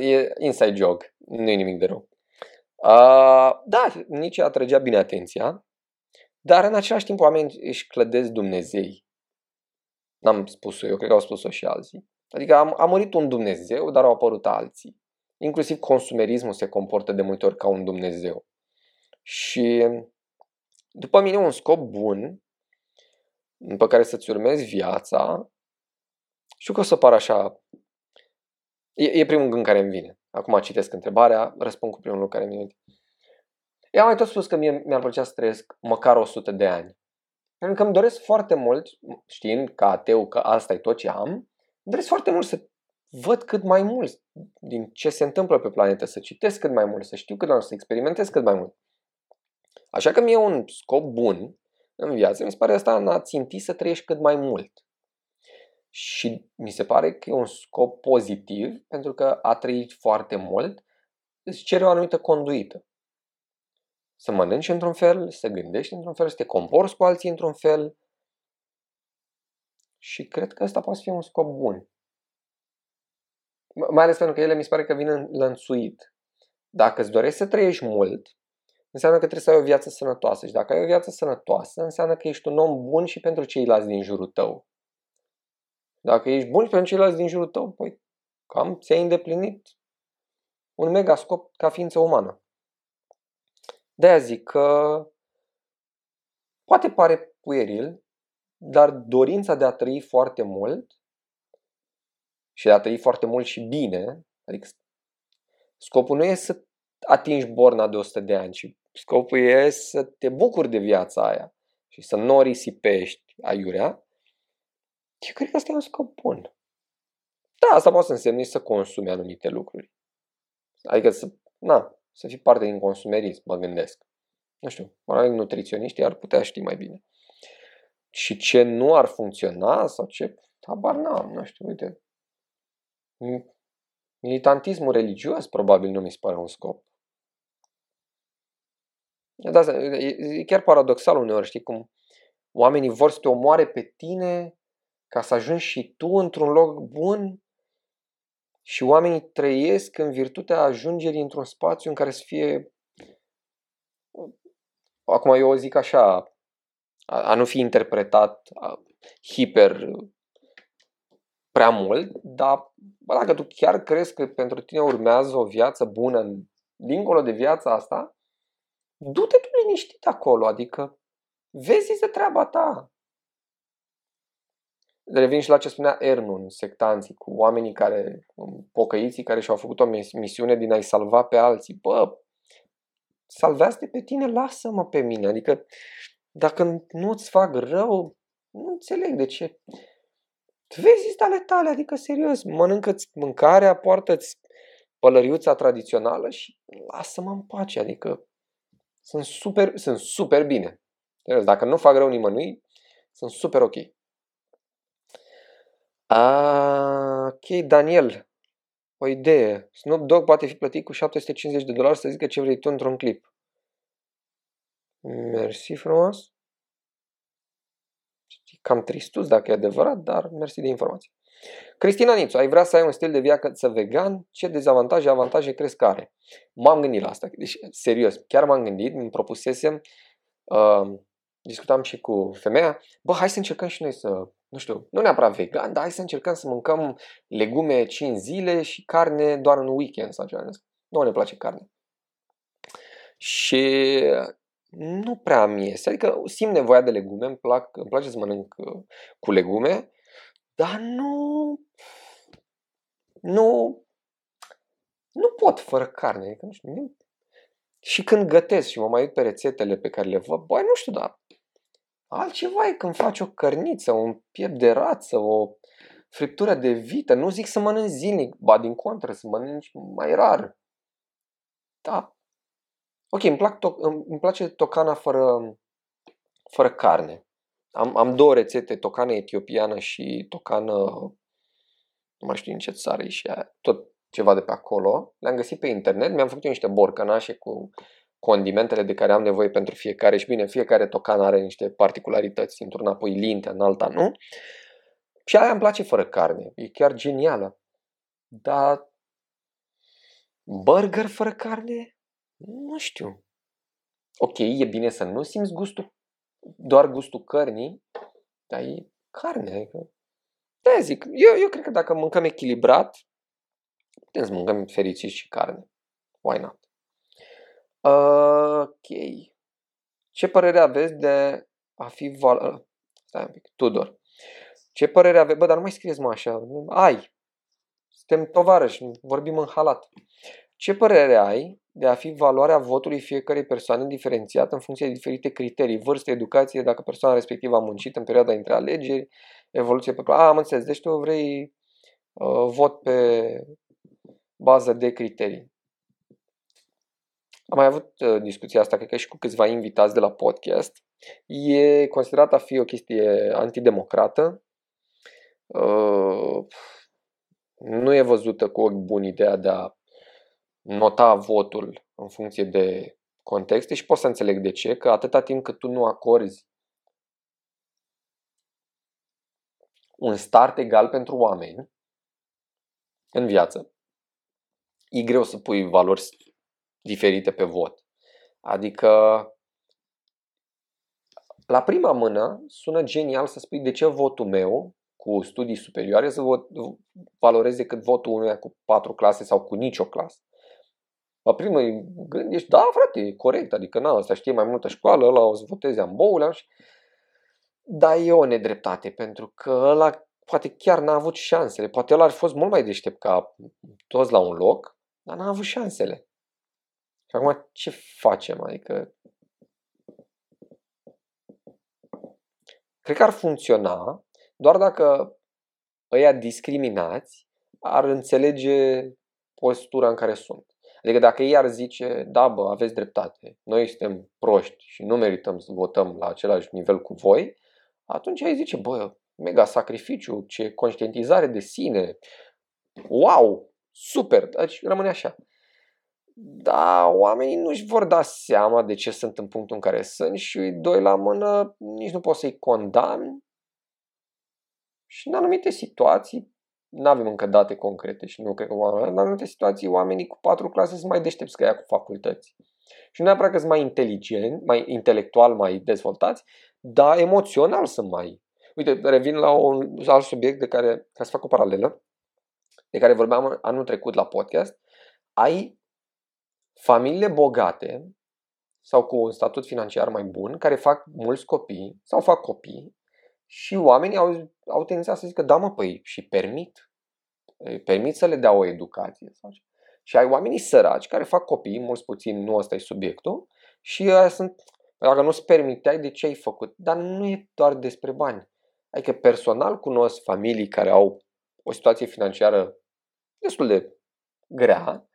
e inside joke, nu e nimic de rău. Uh, da, nici atrăgea bine atenția, dar în același timp oamenii își clădesc Dumnezei. N-am spus-o eu, cred că au spus-o și alții. Adică am, a murit un Dumnezeu, dar au apărut alții. Inclusiv consumerismul se comportă de multe ori ca un Dumnezeu. Și după mine un scop bun pe care să-ți urmezi viața, știu că o să par așa, e, e primul gând care îmi vine. Acum citesc întrebarea, răspund cu primul lucru care mi-e Eu am mai tot spus că mie mi-ar plăcea să trăiesc măcar 100 de ani. Pentru că îmi doresc foarte mult, știind ca ateu că asta e tot ce am, îmi doresc foarte mult să văd cât mai mult din ce se întâmplă pe planetă, să citesc cât mai mult, să știu cât mai mult, să experimentez cât mai mult. Așa că mie un scop bun în viață, mi se pare asta a ținti să trăiești cât mai mult. Și mi se pare că e un scop pozitiv, pentru că a trăit foarte mult îți cere o anumită conduită. Să mănânci într-un fel, să gândești într-un fel, să te comporți cu alții într-un fel. Și cred că ăsta poate fi un scop bun. Mai ales pentru că ele mi se pare că vin înlănțuit. Dacă îți dorești să trăiești mult, înseamnă că trebuie să ai o viață sănătoasă. Și dacă ai o viață sănătoasă, înseamnă că ești un om bun și pentru ceilalți din jurul tău. Dacă ești bun și pentru ceilalți din jurul tău, păi cam ți-ai îndeplinit un mega scop ca ființă umană. De-aia zic că poate pare pueril, dar dorința de a trăi foarte mult și de a trăi foarte mult și bine, adică scopul nu e să atingi borna de 100 de ani, ci scopul e să te bucuri de viața aia și să nu o risipești aiurea, eu cred că asta e un scop bun. Da, asta poate să însemne să consumi anumite lucruri. Adică să, na, să fii parte din consumerism, mă gândesc. Nu știu, oamenii nutriționiști ar putea ști mai bine. și ce nu ar funcționa sau ce, habar n-am, nu știu, uite. Militantismul religios probabil nu mi se pare un scop. Da, e chiar paradoxal uneori, știi, cum oamenii vor să te omoare pe tine ca să ajungi și tu într-un loc bun și oamenii trăiesc în virtutea ajungerii într-un spațiu în care să fie acum eu o zic așa a, a nu fi interpretat a, hiper prea mult, dar bă, dacă tu chiar crezi că pentru tine urmează o viață bună dincolo de viața asta, du-te tu liniștit acolo, adică vezi de treaba ta. Revin și la ce spunea Ernun, sectanții, cu oamenii care, pocăiții care și-au făcut o misiune din a-i salva pe alții. Bă, salvează pe tine, lasă-mă pe mine. Adică dacă nu-ți fac rău, nu înțeleg de ce. Vezi ale tale, adică serios, mănâncă-ți mâncarea, poartă-ți pălăriuța tradițională și lasă-mă în pace, adică sunt super, sunt super bine. Serios, dacă nu fac rău nimănui, sunt super ok. A, ok, Daniel, o idee. Snoop Dogg poate fi plătit cu 750 de dolari să zică ce vrei tu într-un clip. Mersi frumos. Cam tristus dacă e adevărat, dar mersi de informație. Cristina Nițu, ai vrea să ai un stil de viață vegan? Ce dezavantaje, avantaje crezi că are? M-am gândit la asta. Deci, serios, chiar m-am gândit, îmi propusesem, uh, discutam și cu femeia, bă, hai să încercăm și noi să, nu știu, nu neapărat vegan, dar hai să încercăm să mâncăm legume 5 zile și carne doar în weekend sau ceva. Nu ne place carne. Și nu prea mi iese. Adică simt nevoia de legume, îmi, plac, îmi place să mănânc uh, cu legume, dar nu... Nu... Nu pot fără carne. Adică, nu știu, nu, și când gătesc și mă mai uit pe rețetele pe care le văd, băi, nu știu, dar altceva e când faci o cărniță, un piept de rață, o friptură de vită. Nu zic să mănânci zilnic, ba din contră, să mănânci mai rar. Da, Ok, îmi, plac to- îmi place tocana fără, fără carne. Am, am două rețete, tocană etiopiană și tocană, nu mai știu în ce țară și aia, tot ceva de pe acolo. Le-am găsit pe internet, mi-am făcut eu niște borcănașe cu condimentele de care am nevoie pentru fiecare și bine, fiecare tocan are niște particularități, într-una pui lintea, în alta nu. Și aia îmi place fără carne, e chiar genială. Dar burger fără carne? Nu știu. Ok, e bine să nu simți gustul, doar gustul cărnii, dar e carne. Adică... Da, zic, eu, eu cred că dacă mâncăm echilibrat, putem să mâncăm fericiți și carne. Why not? Ok. Ce părere aveți de a fi val... Stai un pic, Tudor. Ce părere aveți? Bă, dar nu mai scrieți mă așa. Ai. Suntem tovarăși, vorbim în halat. Ce părere ai de a fi valoarea votului fiecarei persoane diferențiată în funcție de diferite criterii, vârstă, educație, dacă persoana respectivă a muncit în perioada între alegeri, evoluție pe plan. am înțeles. Deci tu vrei uh, vot pe bază de criterii. Am mai avut uh, discuția asta, cred că și cu câțiva invitați de la podcast. E considerată a fi o chestie antidemocrată. Uh, nu e văzută cu ochi buni ideea de a nota votul în funcție de contexte și pot să înțeleg de ce, că atâta timp cât tu nu acorzi un start egal pentru oameni în viață, e greu să pui valori diferite pe vot. Adică, la prima mână, sună genial să spui de ce votul meu cu studii superioare să vot, valoreze cât votul unuia cu patru clase sau cu nicio clasă. La primă gând ești, da, frate, e corect, adică na, ăsta știe mai multă școală, ăla o să voteze amboulea și... Dar e o nedreptate, pentru că ăla poate chiar n-a avut șansele. Poate el ar fi fost mult mai deștept ca toți la un loc, dar n-a avut șansele. Și acum ce facem? Adică cred că ar funcționa doar dacă ăia discriminați ar înțelege postura în care sunt. Adică dacă ei ar zice, da bă, aveți dreptate, noi suntem proști și nu merităm să votăm la același nivel cu voi, atunci ai zice, bă, mega sacrificiu, ce conștientizare de sine, wow, super, deci rămâne așa. Dar oamenii nu-și vor da seama de ce sunt în punctul în care sunt și îi doi la mână, nici nu poți să-i condamni. Și în anumite situații, nu avem încă date concrete și nu cred că în anumite situații oamenii cu patru clase sunt mai deștepți că ea cu facultăți. Și nu neapărat că sunt mai inteligenți, mai intelectual mai dezvoltați, dar emoțional sunt mai. Uite, revin la un alt subiect de care, ca să fac o paralelă, de care vorbeam anul trecut la podcast. Ai familiile bogate sau cu un statut financiar mai bun, care fac mulți copii sau fac copii și oamenii au, au tendința să zică, da mă, păi și permit, permit să le dea o educație. Sau și ai oamenii săraci care fac copii, mulți puțin, nu ăsta e subiectul, și aia sunt, dacă nu-ți permiteai, de ce ai făcut? Dar nu e doar despre bani. Adică personal cunosc familii care au o situație financiară destul de grea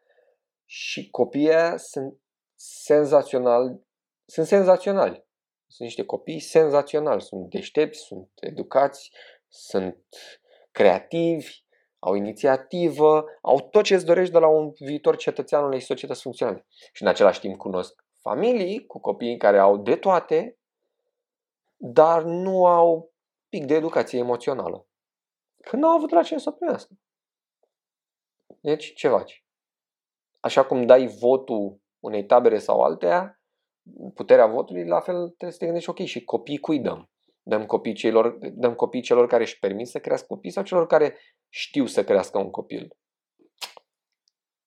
și copiii sunt senzațional, sunt senzaționali. Sunt niște copii senzaționali, sunt deștepți, sunt educați, sunt creativi, au inițiativă, au tot ce îți dorești de la un viitor cetățean unei societăți funcționale. Și în același timp cunosc familii cu copii care au de toate, dar nu au pic de educație emoțională. Că nu au avut la ce să primească. Deci, ce faci? Așa cum dai votul unei tabere sau alteia, puterea votului, la fel trebuie să te gândești, ok, și copii cui dăm? Dăm copii celor, dăm copii celor care își permit să crească copii sau celor care știu să crească un copil?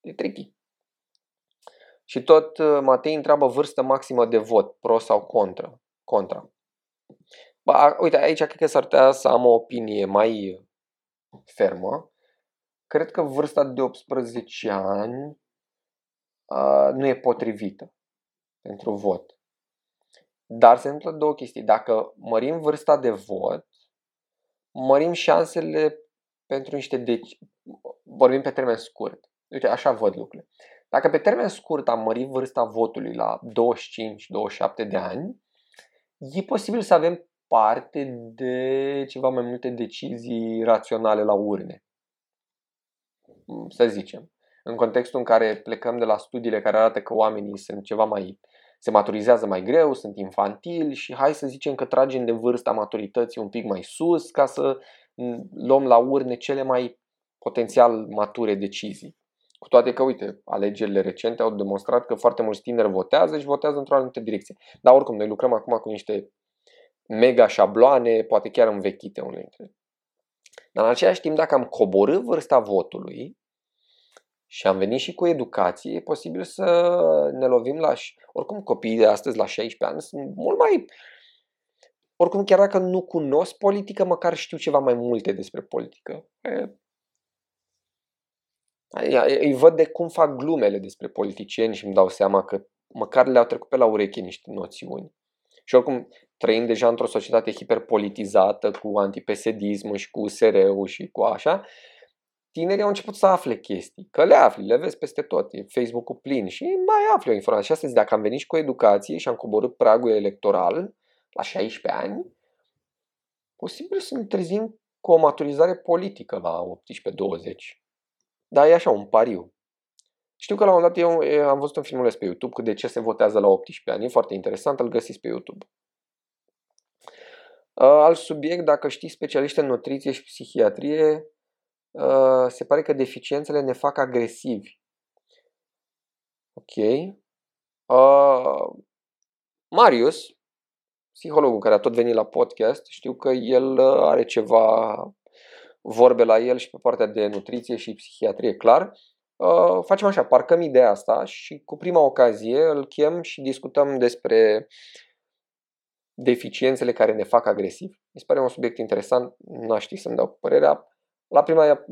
E tricky. Și tot uh, Matei întreabă vârstă maximă de vot, pro sau contra. contra. Ba, uite, aici cred că s-ar putea să am o opinie mai fermă. Cred că vârsta de 18 ani uh, nu e potrivită pentru vot. Dar se întâmplă două chestii. Dacă mărim vârsta de vot, mărim șansele pentru niște deci... vorbim pe termen scurt. Uite, așa văd lucrurile. Dacă pe termen scurt am mărit vârsta votului la 25-27 de ani, e posibil să avem parte de ceva mai multe decizii raționale la urne. Să zicem. În contextul în care plecăm de la studiile care arată că oamenii sunt ceva mai se maturizează mai greu, sunt infantili și hai să zicem că tragem de vârsta maturității un pic mai sus ca să luăm la urne cele mai potențial mature decizii. Cu toate că, uite, alegerile recente au demonstrat că foarte mulți tineri votează și votează într-o anumită direcție. Dar oricum, noi lucrăm acum cu niște mega șabloane, poate chiar învechite unele dintre ele. Dar în același timp, dacă am coborât vârsta votului și am venit și cu educație, e posibil să ne lovim la... Oricum, copiii de astăzi, la 16 ani, sunt mult mai... Oricum, chiar dacă nu cunosc politică, măcar știu ceva mai multe despre politică. Îi văd de cum fac glumele despre politicieni și îmi dau seama că măcar le-au trecut pe la ureche niște noțiuni. Și oricum, trăim deja într-o societate hiperpolitizată cu antipesedism și cu USR-ul și cu așa, tinerii au început să afle chestii. Că le afli, le vezi peste tot. E Facebook-ul plin și mai afli o informație. Și astăzi, dacă am venit și cu educație și am coborât pragul electoral la 16 ani, posibil să ne trezim cu o maturizare politică la 18-20. Dar e așa, un pariu. Știu că la un dat eu am văzut un filmuleț pe YouTube cu de ce se votează la 18 ani. E foarte interesant, îl găsiți pe YouTube. Uh, alt subiect, dacă știți specialiști în nutriție și psihiatrie, uh, se pare că deficiențele ne fac agresivi. Ok. Uh, Marius, psihologul care a tot venit la podcast, știu că el are ceva vorbe la el și pe partea de nutriție și psihiatrie, clar. Uh, facem așa, parcăm ideea asta și cu prima ocazie îl chem și discutăm despre deficiențele care ne fac agresivi. Mi se pare un subiect interesant, nu aș ști să-mi dau părerea. La prima,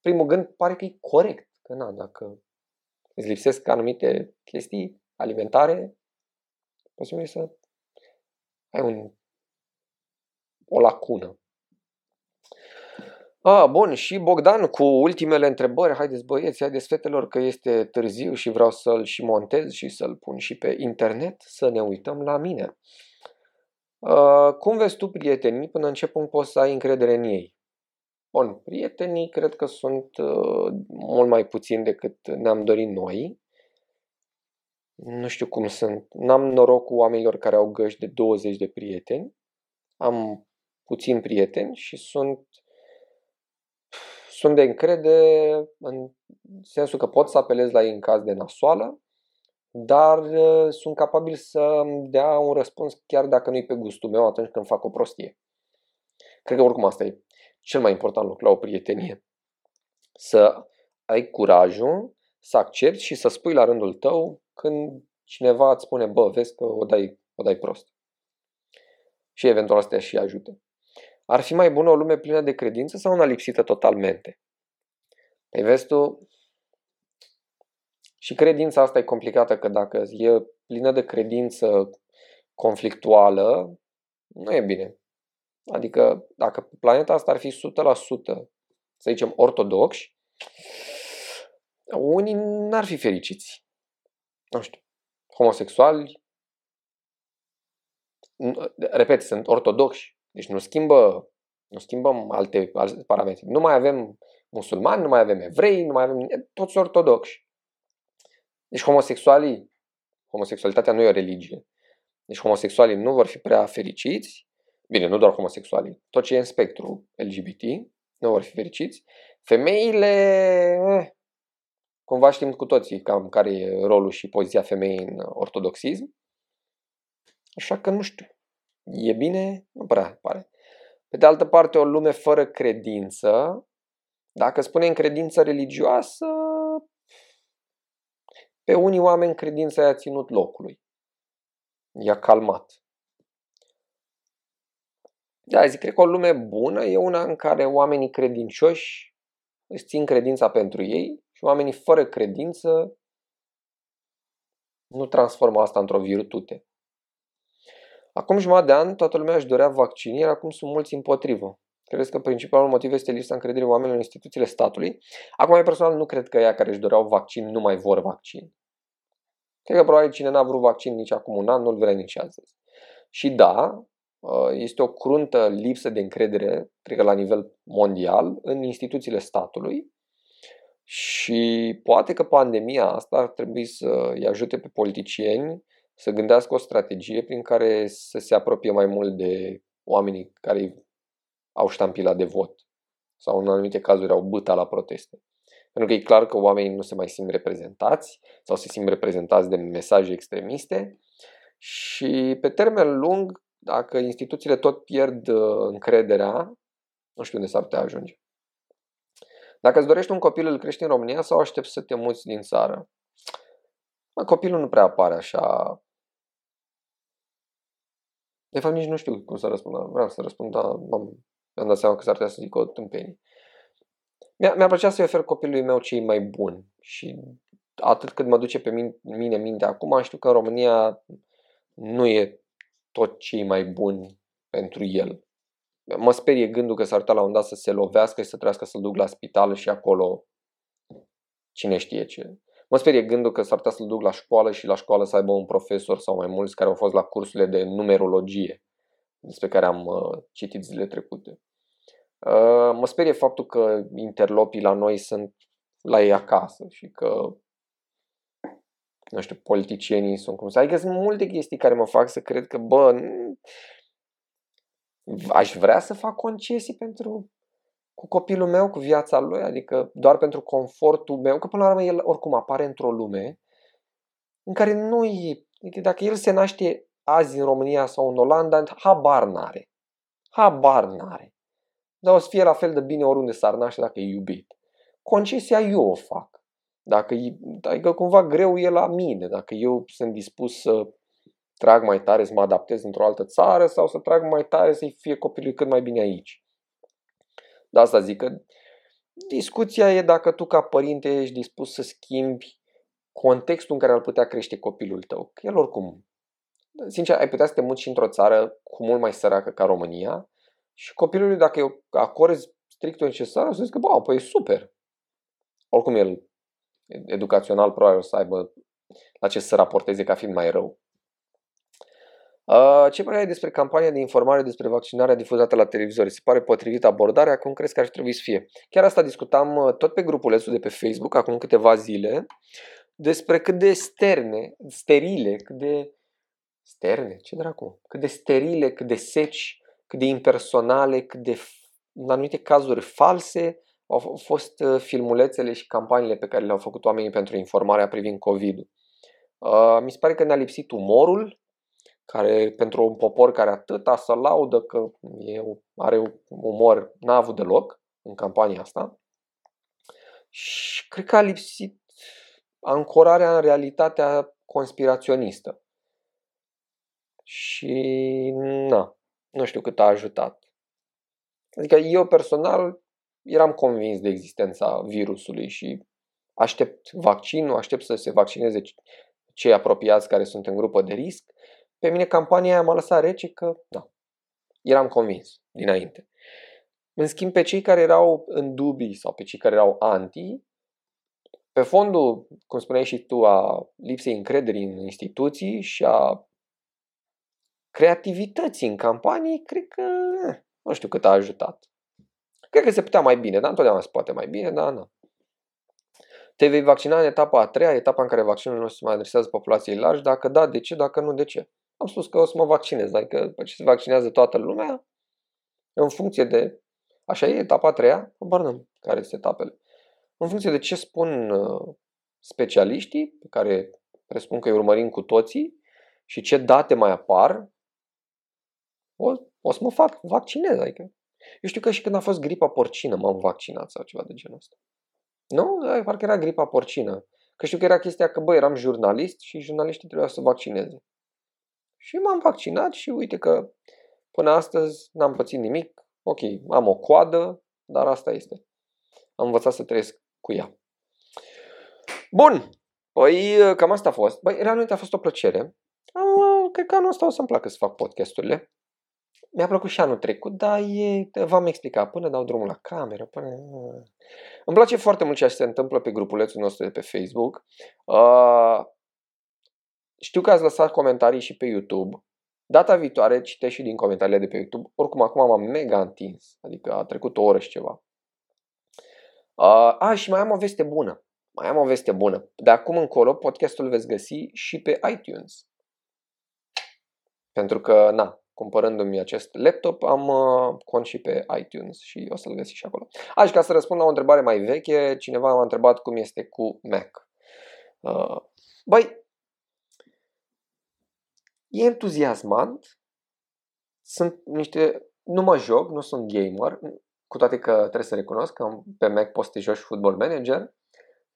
primul gând pare că e corect, că na, dacă îți lipsesc anumite chestii alimentare, posibil să ai un, o lacună. A, bun, și Bogdan cu ultimele întrebări. Haideți băieți, haideți fetelor că este târziu și vreau să-l și montez și să-l pun și pe internet să ne uităm la mine. Uh, cum vezi tu prietenii până în ce punct poți să ai încredere în ei? Bun, prietenii cred că sunt uh, mult mai puțini decât ne-am dorit noi. Nu știu cum sunt. N-am noroc cu oamenilor care au găși de 20 de prieteni. Am puțini prieteni și sunt sunt de încredere în sensul că pot să apelez la ei în caz de nasoală, dar uh, sunt capabil să îmi dea un răspuns chiar dacă nu-i pe gustul meu atunci când fac o prostie. Cred că oricum asta e cel mai important lucru la o prietenie. Să ai curajul să accepti și să spui la rândul tău când cineva îți spune, bă, vezi că o dai, o dai prost. Și eventual să te și ajute. Ar fi mai bună o lume plină de credință sau una lipsită totalmente? Păi vezi tu, și credința asta e complicată, că dacă e plină de credință conflictuală, nu e bine. Adică dacă planeta asta ar fi 100%, să zicem, ortodoxi, unii n-ar fi fericiți. Nu știu, homosexuali, repet, sunt ortodoxi, deci nu schimbă, nu schimbăm alte, alte parametri. Nu mai avem musulmani, nu mai avem evrei, nu mai avem toți ortodoxi. Deci homosexualii, homosexualitatea nu e o religie. Deci homosexualii nu vor fi prea fericiți, bine, nu doar homosexualii, tot ce e în spectru LGBT nu vor fi fericiți. Femeile, eh, cumva știm cu toții cam care e rolul și poziția femeii în ortodoxism. Așa că nu știu. E bine? Nu prea pare. Pe de altă parte, o lume fără credință, dacă spunem credință religioasă, pe unii oameni credința i-a ținut locului. I-a calmat. Da, zic, cred că o lume bună e una în care oamenii credincioși își țin credința pentru ei și oamenii fără credință nu transformă asta într-o virtute. Acum jumătate de an, toată lumea își dorea vaccin, iar acum sunt mulți împotrivă. Cred că principalul motiv este lipsa încrederii oamenilor în instituțiile statului. Acum, eu personal nu cred că ea care își doreau vaccin nu mai vor vaccin. Cred că probabil cine n-a vrut vaccin nici acum un an, nu-l vrea nici astăzi. Și da, uh, este o cruntă lipsă de încredere, cred că la nivel mondial, în instituțiile statului și poate că pandemia asta ar trebui să îi ajute pe politicieni să gândească o strategie prin care să se apropie mai mult de oamenii care au ștampila de vot sau în anumite cazuri au băta la proteste. Pentru că e clar că oamenii nu se mai simt reprezentați sau se simt reprezentați de mesaje extremiste și pe termen lung, dacă instituțiile tot pierd uh, încrederea, nu știu unde s-ar putea ajunge. Dacă îți dorești un copil, îl crești în România sau aștepți să te muți din țară? Copilul nu prea apare așa de fapt, nici nu știu cum să răspund. Vreau să răspund, dar m-am, am dat seama că s-ar putea să zic o tâmpenie. Mi-a, mi-a plăcea să-i ofer copilului meu cei mai buni și atât cât mă duce pe mine, mine minte acum, știu că în România nu e tot cei mai buni pentru el. Mă sperie gândul că s-ar putea la un dat să se lovească și să trească să-l duc la spital și acolo cine știe ce. Mă sperie gândul că s-ar putea să-l duc la școală și la școală să aibă un profesor sau mai mulți care au fost la cursurile de numerologie despre care am uh, citit zile trecute. Uh, mă sperie faptul că interlopii la noi sunt la ei acasă și că nu știu, politicienii sunt cum să... Adică sunt multe chestii care mă fac să cred că, bă, aș vrea să fac concesii pentru cu copilul meu, cu viața lui, adică doar pentru confortul meu, că până la urmă el oricum apare într-o lume în care nu e, adică dacă el se naște azi în România sau în Olanda, habar n-are. Habar n-are. Dar o să fie la fel de bine oriunde s-ar naște dacă e iubit. Concesia eu o fac. Dacă e, adică cumva greu e la mine, dacă eu sunt dispus să trag mai tare să mă adaptez într-o altă țară sau să trag mai tare să-i fie copilului cât mai bine aici. De asta zic că discuția e dacă tu ca părinte ești dispus să schimbi contextul în care ar putea crește copilul tău. Că el oricum, sincer, ai putea să te muți și într-o țară cu mult mai săracă ca România și copilului, dacă eu acorzi strict necesar, o să zic că, bă, păi e super. Oricum el, educațional, probabil o să aibă la ce să raporteze ca fiind mai rău. Uh, ce părere ai despre campania de informare despre vaccinarea difuzată la televizor? Se pare potrivit abordarea? Cum crezi că ar trebui să fie? Chiar asta discutam uh, tot pe grupulețul de pe Facebook acum câteva zile despre cât de sterne, sterile, cât de sterne, ce dracu, cât de sterile, cât de seci, cât de impersonale, cât de în anumite cazuri false au fost uh, filmulețele și campaniile pe care le-au făcut oamenii pentru informarea privind COVID-ul. Uh, mi se pare că ne-a lipsit umorul, care pentru un popor care atâta să laudă că e, are umor, n-a avut deloc în campania asta. Și cred că a lipsit ancorarea în realitatea conspiraționistă. Și na, nu știu cât a ajutat. Adică eu personal eram convins de existența virusului și aștept vaccinul, aștept să se vaccineze cei apropiați care sunt în grupă de risc. Pe mine campania aia m-a lăsat rece că, da, eram convins dinainte. În schimb, pe cei care erau în dubii sau pe cei care erau anti, pe fondul, cum spuneai și tu, a lipsei încrederii în instituții și a creativității în campanii, cred că eh, nu știu cât a ajutat. Cred că se putea mai bine, dar întotdeauna se poate mai bine, dar nu. Te vei vaccina în etapa a treia, etapa în care vaccinul nostru se mai adresează populației largi? Dacă da, de ce? Dacă nu, de ce? Am spus că o să mă vaccinez, adică după ce se vaccinează toată lumea, în funcție de, așa e, etapa a treia, bărnăm care sunt etapele. În funcție de ce spun uh, specialiștii, pe care presupun că îi urmărim cu toții, și ce date mai apar, o, o să mă fac, vaccinez. Adică. Eu știu că și când a fost gripa porcină m-am vaccinat sau ceva de genul ăsta. Nu? Parcă era gripa porcină. Că știu că era chestia că, bă, eram jurnalist și jurnaliștii trebuiau să vaccineze. Și m-am vaccinat și uite că până astăzi n-am pățit nimic. Ok, am o coadă, dar asta este. Am învățat să trăiesc cu ea. Bun, păi cam asta a fost. Băi, realmente a fost o plăcere. Am, cred că anul ăsta o să-mi placă să fac podcasturile. Mi-a plăcut și anul trecut, dar e, v-am explicat, până dau drumul la cameră, până... Îmi place foarte mult ce se întâmplă pe grupulețul nostru de pe Facebook. Uh, știu că ați lăsat comentarii și pe YouTube. Data viitoare citești și din comentariile de pe YouTube. Oricum, acum m-am mega întins. Adică a trecut o oră și ceva. Uh, a, și mai am o veste bună. Mai am o veste bună. De acum încolo, podcastul veți găsi și pe iTunes. Pentru că, na, cumpărându-mi acest laptop, am uh, cont și pe iTunes și o să-l găsi și acolo. Aș ca să răspund la o întrebare mai veche, cineva m-a întrebat cum este cu Mac. Uh, băi, e entuziasmant, sunt niște, nu mă joc, nu sunt gamer, cu toate că trebuie să recunosc că pe Mac poți să te joci Football Manager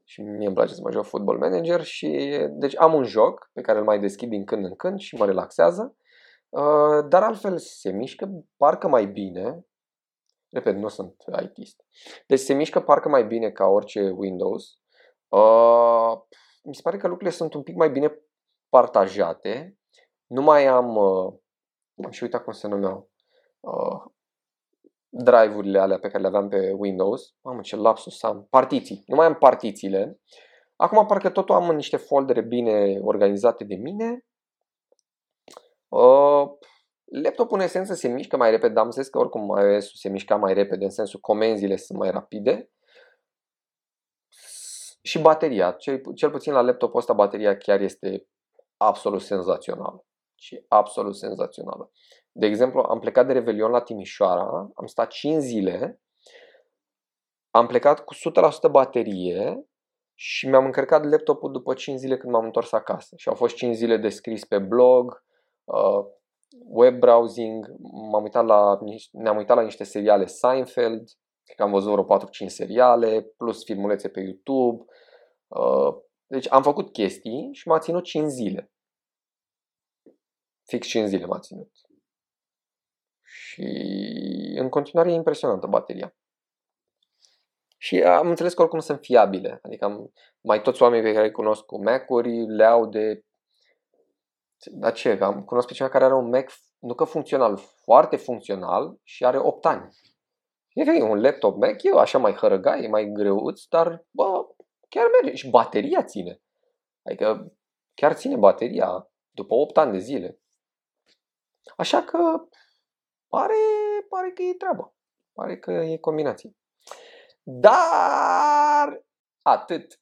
și mie îmi place să mă joc Football Manager și deci am un joc pe care îl mai deschid din când în când și mă relaxează Uh, dar altfel se mișcă parcă mai bine. Repet, nu sunt ITist. Deci se mișcă parcă mai bine ca orice Windows. Uh, mi se pare că lucrurile sunt un pic mai bine partajate. Nu mai am, uh, am și uitat cum se numeau, uh, drive-urile alea pe care le aveam pe Windows. Mamă, ce lapsus am. Partiții. Nu mai am partițiile. Acum parcă totul am în niște foldere bine organizate de mine Uh, laptopul în esență se mișcă mai repede, dar am zis că oricum ios se mișca mai repede, în sensul comenzile sunt mai rapide. Și bateria, cel, cel puțin la laptopul ăsta bateria chiar este absolut senzațională. Și absolut senzațională. De exemplu, am plecat de Revelion la Timișoara, am stat 5 zile, am plecat cu 100% baterie și mi-am încărcat laptopul după 5 zile când m-am întors acasă. Și au fost 5 zile de scris pe blog, uh, web browsing, m-am uitat la, ne-am uitat la niște seriale Seinfeld, cred că am văzut vreo 4-5 seriale, plus filmulețe pe YouTube. Uh, deci am făcut chestii și m-a ținut 5 zile. Fix 5 zile m-a ținut. Și în continuare e impresionantă bateria. Și am înțeles că oricum sunt fiabile. Adică am, mai toți oamenii pe care îi cunosc cu Mac-uri le au de dar ce? Am cunosc pe cineva care are un Mac, nu că funcțional, foarte funcțional și are 8 ani. E un laptop Mac, e așa mai hărăgai, e mai greuț, dar bă, chiar merge. Și bateria ține. Adică chiar ține bateria după 8 ani de zile. Așa că pare, pare că e treabă. Pare că e combinație. Dar atât.